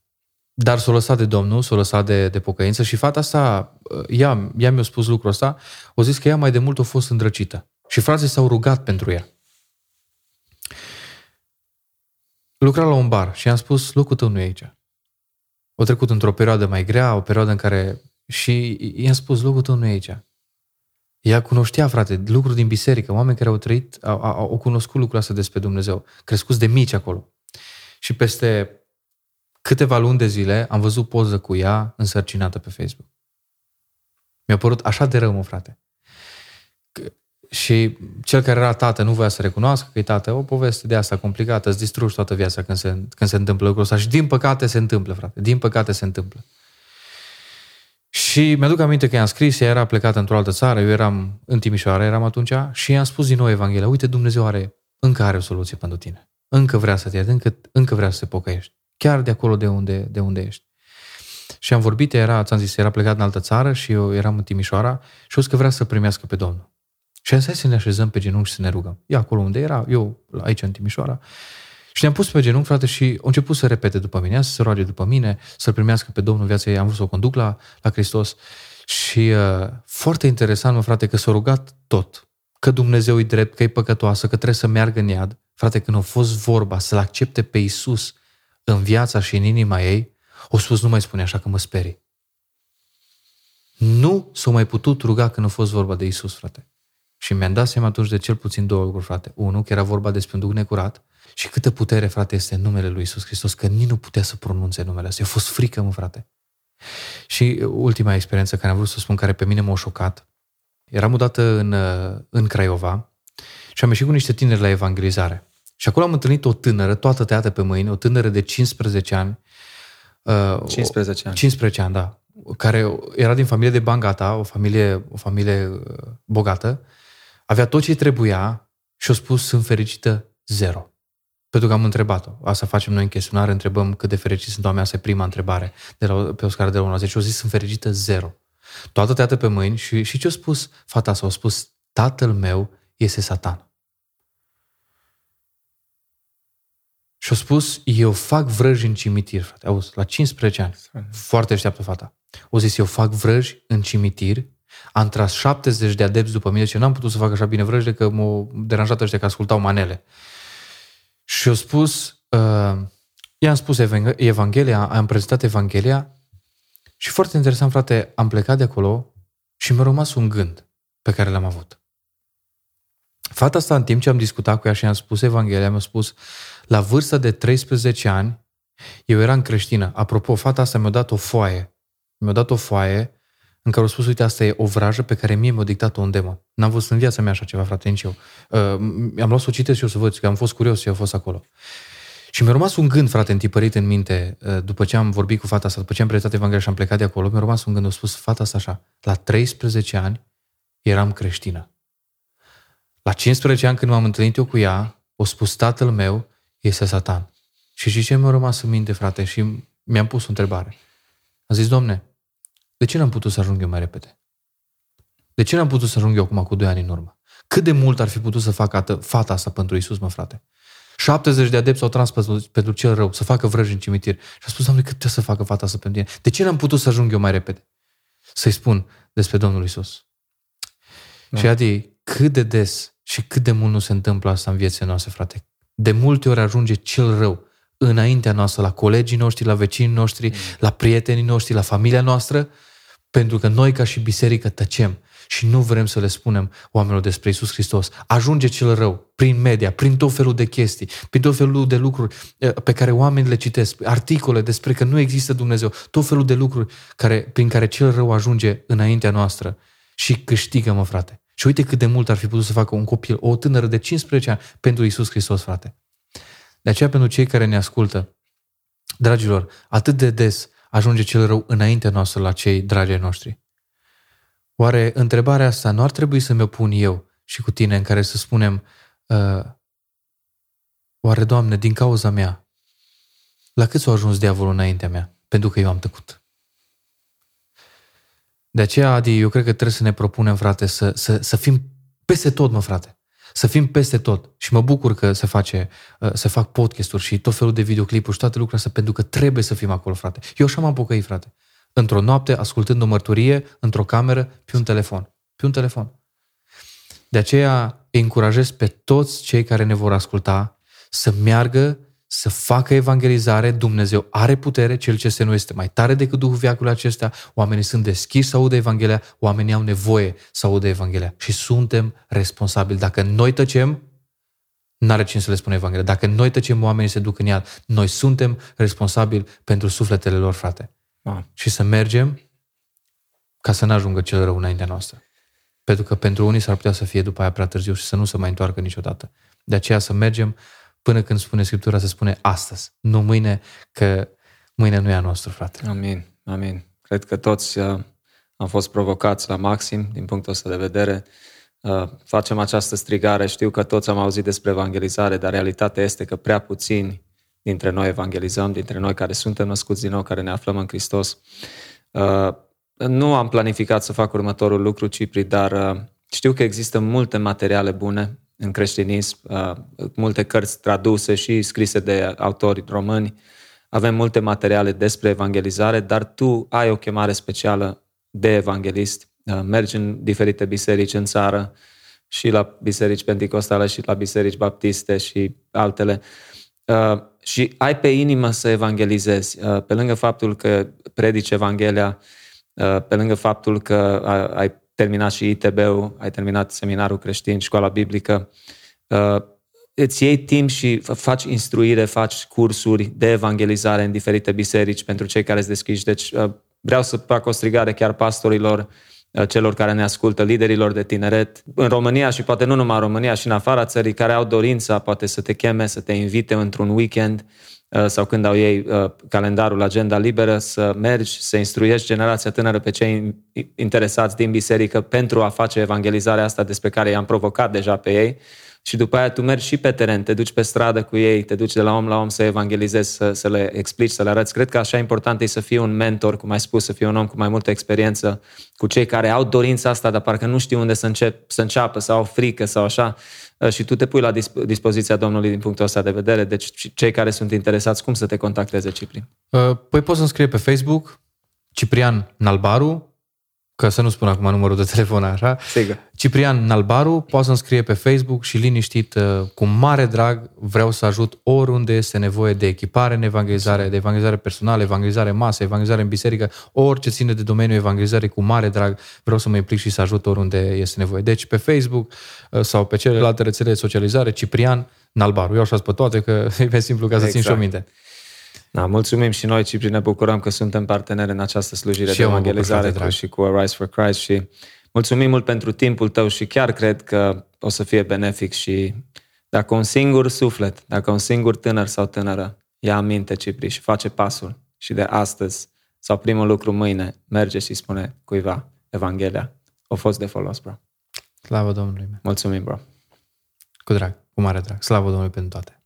Dar s-a lăsat de Domnul, s-a lăsat de, de pocăință și fata asta, ea, ea mi-a spus lucrul ăsta, o zis că ea mai de mult a fost îndrăcită. Și frații s-au rugat pentru ea. Lucra la un bar și i-am spus, locul tău nu e aici. O trecut într-o perioadă mai grea, o perioadă în care... Și i-am spus, locul tău nu e aici. Ea cunoștea, frate, lucruri din biserică, oameni care au trăit, au, au, au cunoscut lucrul ăsta despre Dumnezeu, crescuți de mici acolo. Și peste câteva luni de zile am văzut poză cu ea însărcinată pe Facebook. Mi-a părut așa de rău, mă, frate. Și cel care era tată nu voia să recunoască că e tată. O poveste de asta complicată, îți distrugi toată viața când se, când se întâmplă lucrul ăsta. Și din păcate se întâmplă, frate. Din păcate se întâmplă. Și mi-aduc aminte că i-am scris, ea era plecată într-o altă țară, eu eram în Timișoara, eram atunci, și i-am spus din nou Evanghelia, uite, Dumnezeu are, încă are o soluție pentru tine. Încă vrea să te ierte, încă, încă vrea să te pocăiești. Chiar de acolo de unde, de unde ești. Și am vorbit, era, ți-am zis, era plecat în altă țară și eu eram în Timișoara și o că vrea să primească pe Domnul. Și am zis să ne așezăm pe genunchi și să ne rugăm. E acolo unde era, eu aici în Timișoara. Și ne-am pus pe genunchi, frate, și au început să repete după mine, să se roage după mine, să-L primească pe Domnul viața ei. Am vrut să o conduc la, la Hristos. Și uh, foarte interesant, mă, frate, că s-a rugat tot. Că Dumnezeu e drept, că e păcătoasă, că trebuie să meargă în iad. Frate, când a fost vorba să-L accepte pe Isus în viața și în inima ei, o spus, nu mai spune așa că mă sperii. Nu s-a mai putut ruga când a fost vorba de Isus, frate. Și mi-am dat seama atunci de cel puțin două lucruri, frate. Unu, că era vorba despre un duc necurat și câtă putere, frate, este în numele lui Isus Hristos, că nici nu putea să pronunțe numele ăsta. I-a fost frică, mă, frate. Și ultima experiență care am vrut să spun, care pe mine m-a șocat, eram odată în, în Craiova și am ieșit cu niște tineri la evangelizare. Și acolo am întâlnit o tânără, toată tăiată pe mâini, o tânără de 15 ani. 15 ani. 15 ani, da. Care era din familie de bangata, o familie, o familie uh, bogată. Avea tot ce trebuia și a spus, sunt fericită, zero. Pentru că am întrebat-o. Asta facem noi în chestionare, întrebăm cât de fericiți sunt oamenii. Asta e prima întrebare de la, pe o scară de la 1 la 10. O zis, sunt fericită, zero. Toată tăiată pe mâini și, și ce a spus fata s-a spus, tatăl meu este satan. Și a spus, eu fac vrăji în cimitir, frate. Auzi, la 15 ani. Foarte așteaptă fata. O zis, eu fac vrăji în cimitir, am tras 70 de adepți după mine, ce n-am putut să fac așa bine vrăji, că m-au deranjat ăștia că ascultau manele. Și a spus, uh, i-am spus Evanghelia, am prezentat Evanghelia și foarte interesant, frate, am plecat de acolo și mi-a rămas un gând pe care l-am avut. Fata asta, în timp ce am discutat cu ea și am spus Evanghelia, mi-a spus, la vârsta de 13 ani, eu eram creștină. Apropo, fata asta mi-a dat o foaie. Mi-a dat o foaie în care au spus, uite, asta e o vrajă pe care mie mi-a dictat-o un demon. N-am văzut în viața mea așa ceva, frate, nici eu. Uh, am luat să o citesc și eu să văd, că am fost curios și eu fost acolo. Și mi-a rămas un gând, frate, întipărit în minte, uh, după ce am vorbit cu fata asta, după ce am prezentat Evanghelia și am plecat de acolo, mi-a rămas un gând, a spus fata asta așa, la 13 ani eram creștină. La 15 ani când m-am întâlnit eu cu ea, o spus tatăl meu este satan. Și și ce mi-a rămas în minte, frate, și mi-am pus o întrebare. Am zis, domne, de ce n-am putut să ajung eu mai repede? De ce n-am putut să ajung eu acum cu 2 ani în urmă? Cât de mult ar fi putut să facă fata asta pentru Isus, mă frate? 70 de adepți au trans pentru cel rău, să facă vrăji în cimitir. Și a spus, Doamne, cât trebuie să facă fata asta pentru tine? De ce n-am putut să ajung eu mai repede? Să-i spun despre Domnul Isus. Da. Și Adi, cât de des și cât de mult nu se întâmplă asta în viețile noastre, frate. De multe ori ajunge cel rău înaintea noastră, la colegii noștri, la vecinii noștri, mm. la prietenii noștri, la familia noastră, pentru că noi ca și biserică tăcem și nu vrem să le spunem oamenilor despre Isus Hristos. Ajunge cel rău prin media, prin tot felul de chestii, prin tot felul de lucruri eh, pe care oamenii le citesc, articole despre că nu există Dumnezeu, tot felul de lucruri care, prin care cel rău ajunge înaintea noastră și câștigă, mă frate. Și uite cât de mult ar fi putut să facă un copil, o tânără de 15 ani pentru Isus Hristos, frate. De aceea, pentru cei care ne ascultă, dragilor, atât de des ajunge cel rău înaintea noastră la cei dragi noștri. Oare întrebarea asta nu ar trebui să mi-o pun eu și cu tine în care să spunem uh, Oare, Doamne, din cauza mea, la cât s-a ajuns diavolul înaintea mea? Pentru că eu am tăcut. De aceea, Adi, eu cred că trebuie să ne propunem, frate, să, să, să fim peste tot, mă, frate. Să fim peste tot. Și mă bucur că se, face, uh, se fac podcasturi și tot felul de videoclipuri și toate lucrurile astea, pentru că trebuie să fim acolo, frate. Eu așa m-am pocăit, frate. Într-o noapte, ascultând o mărturie, într-o cameră, pe un telefon. Pe un telefon. De aceea îi încurajez pe toți cei care ne vor asculta să meargă să facă evangelizare, Dumnezeu are putere, cel ce se nu este mai tare decât Duhul viacului acesta, oamenii sunt deschiși să audă Evanghelia, oamenii au nevoie să audă Evanghelia și suntem responsabili. Dacă noi tăcem, n-are cine să le spună Evanghelia. Dacă noi tăcem, oamenii se duc în iad. Noi suntem responsabili pentru sufletele lor, frate. Ah. Și să mergem ca să nu ajungă cel rău înaintea noastră. Pentru că pentru unii s-ar putea să fie după aia prea târziu și să nu se mai întoarcă niciodată. De aceea să mergem până când spune Scriptura, se spune astăzi, nu mâine, că mâine nu e a noastră, frate. Amin, amin. Cred că toți uh, am fost provocați la maxim din punctul ăsta de vedere. Uh, facem această strigare, știu că toți am auzit despre evangelizare, dar realitatea este că prea puțini dintre noi evangelizăm, dintre noi care suntem născuți din nou, care ne aflăm în Hristos. Uh, nu am planificat să fac următorul lucru, Cipri, dar uh, știu că există multe materiale bune în creștinism, uh, multe cărți traduse și scrise de autori români. Avem multe materiale despre evangelizare, dar tu ai o chemare specială de evanghelist. Uh, mergi în diferite biserici în țară, și la biserici pentecostale și la biserici baptiste și altele. Uh, și ai pe inimă să evangelizezi. Pe lângă faptul că predici Evanghelia, pe lângă faptul că ai terminat și ITB-ul, ai terminat seminarul creștin, școala biblică, uh, îți iei timp și faci instruire, faci cursuri de evangelizare în diferite biserici pentru cei care îți deschiși. Deci uh, vreau să fac o strigare chiar pastorilor, uh, celor care ne ascultă, liderilor de tineret, în România și poate nu numai în România, și în afara țării, care au dorința poate să te cheme, să te invite într-un weekend Uh, sau când au ei uh, calendarul, agenda liberă, să mergi, să instruiești generația tânără pe cei interesați din biserică pentru a face evangelizarea asta despre care i-am provocat deja pe ei și după aia tu mergi și pe teren, te duci pe stradă cu ei, te duci de la om la om să evangelizezi, să, să le explici, să le arăți. Cred că așa important e să fii un mentor, cum ai spus, să fii un om cu mai multă experiență, cu cei care au dorința asta, dar parcă nu știu unde să, încep, să înceapă sau au frică sau așa. Uh, și tu te pui la dispoziția Domnului din punctul ăsta de vedere. Deci cei care sunt interesați, cum să te contacteze, Cipri? Uh, păi poți să scrie pe Facebook, Ciprian Nalbaru, că să nu spun acum numărul de telefon așa. Sigur. Ciprian Nalbaru, poate să-mi scrie pe Facebook și liniștit, uh, cu mare drag, vreau să ajut oriunde este nevoie de echipare în evangelizare, de evangelizare personală, evangelizare masă, evangelizare în biserică, orice ține de domeniul evangelizării, cu mare drag vreau să mă implic și să ajut oriunde este nevoie. Deci pe Facebook uh, sau pe celelalte rețele de socializare, Ciprian Nalbaru. Eu așa pe toate, că e mai simplu ca să exact. țin și o exact. minte. Da, mulțumim și noi, Cipri, ne bucurăm că suntem parteneri în această slujire și de evangelizare cu, și cu Rise for Christ și mulțumim mult pentru timpul tău și chiar cred că o să fie benefic și dacă un singur suflet, dacă un singur tânăr sau tânără ia aminte, Cipri, și face pasul și de astăzi sau primul lucru mâine merge și spune cuiva Evanghelia, a fost de folos, bro. Slavă Domnului. Mulțumim, bro. Cu drag, cu mare drag. Slavă Domnului pentru toate.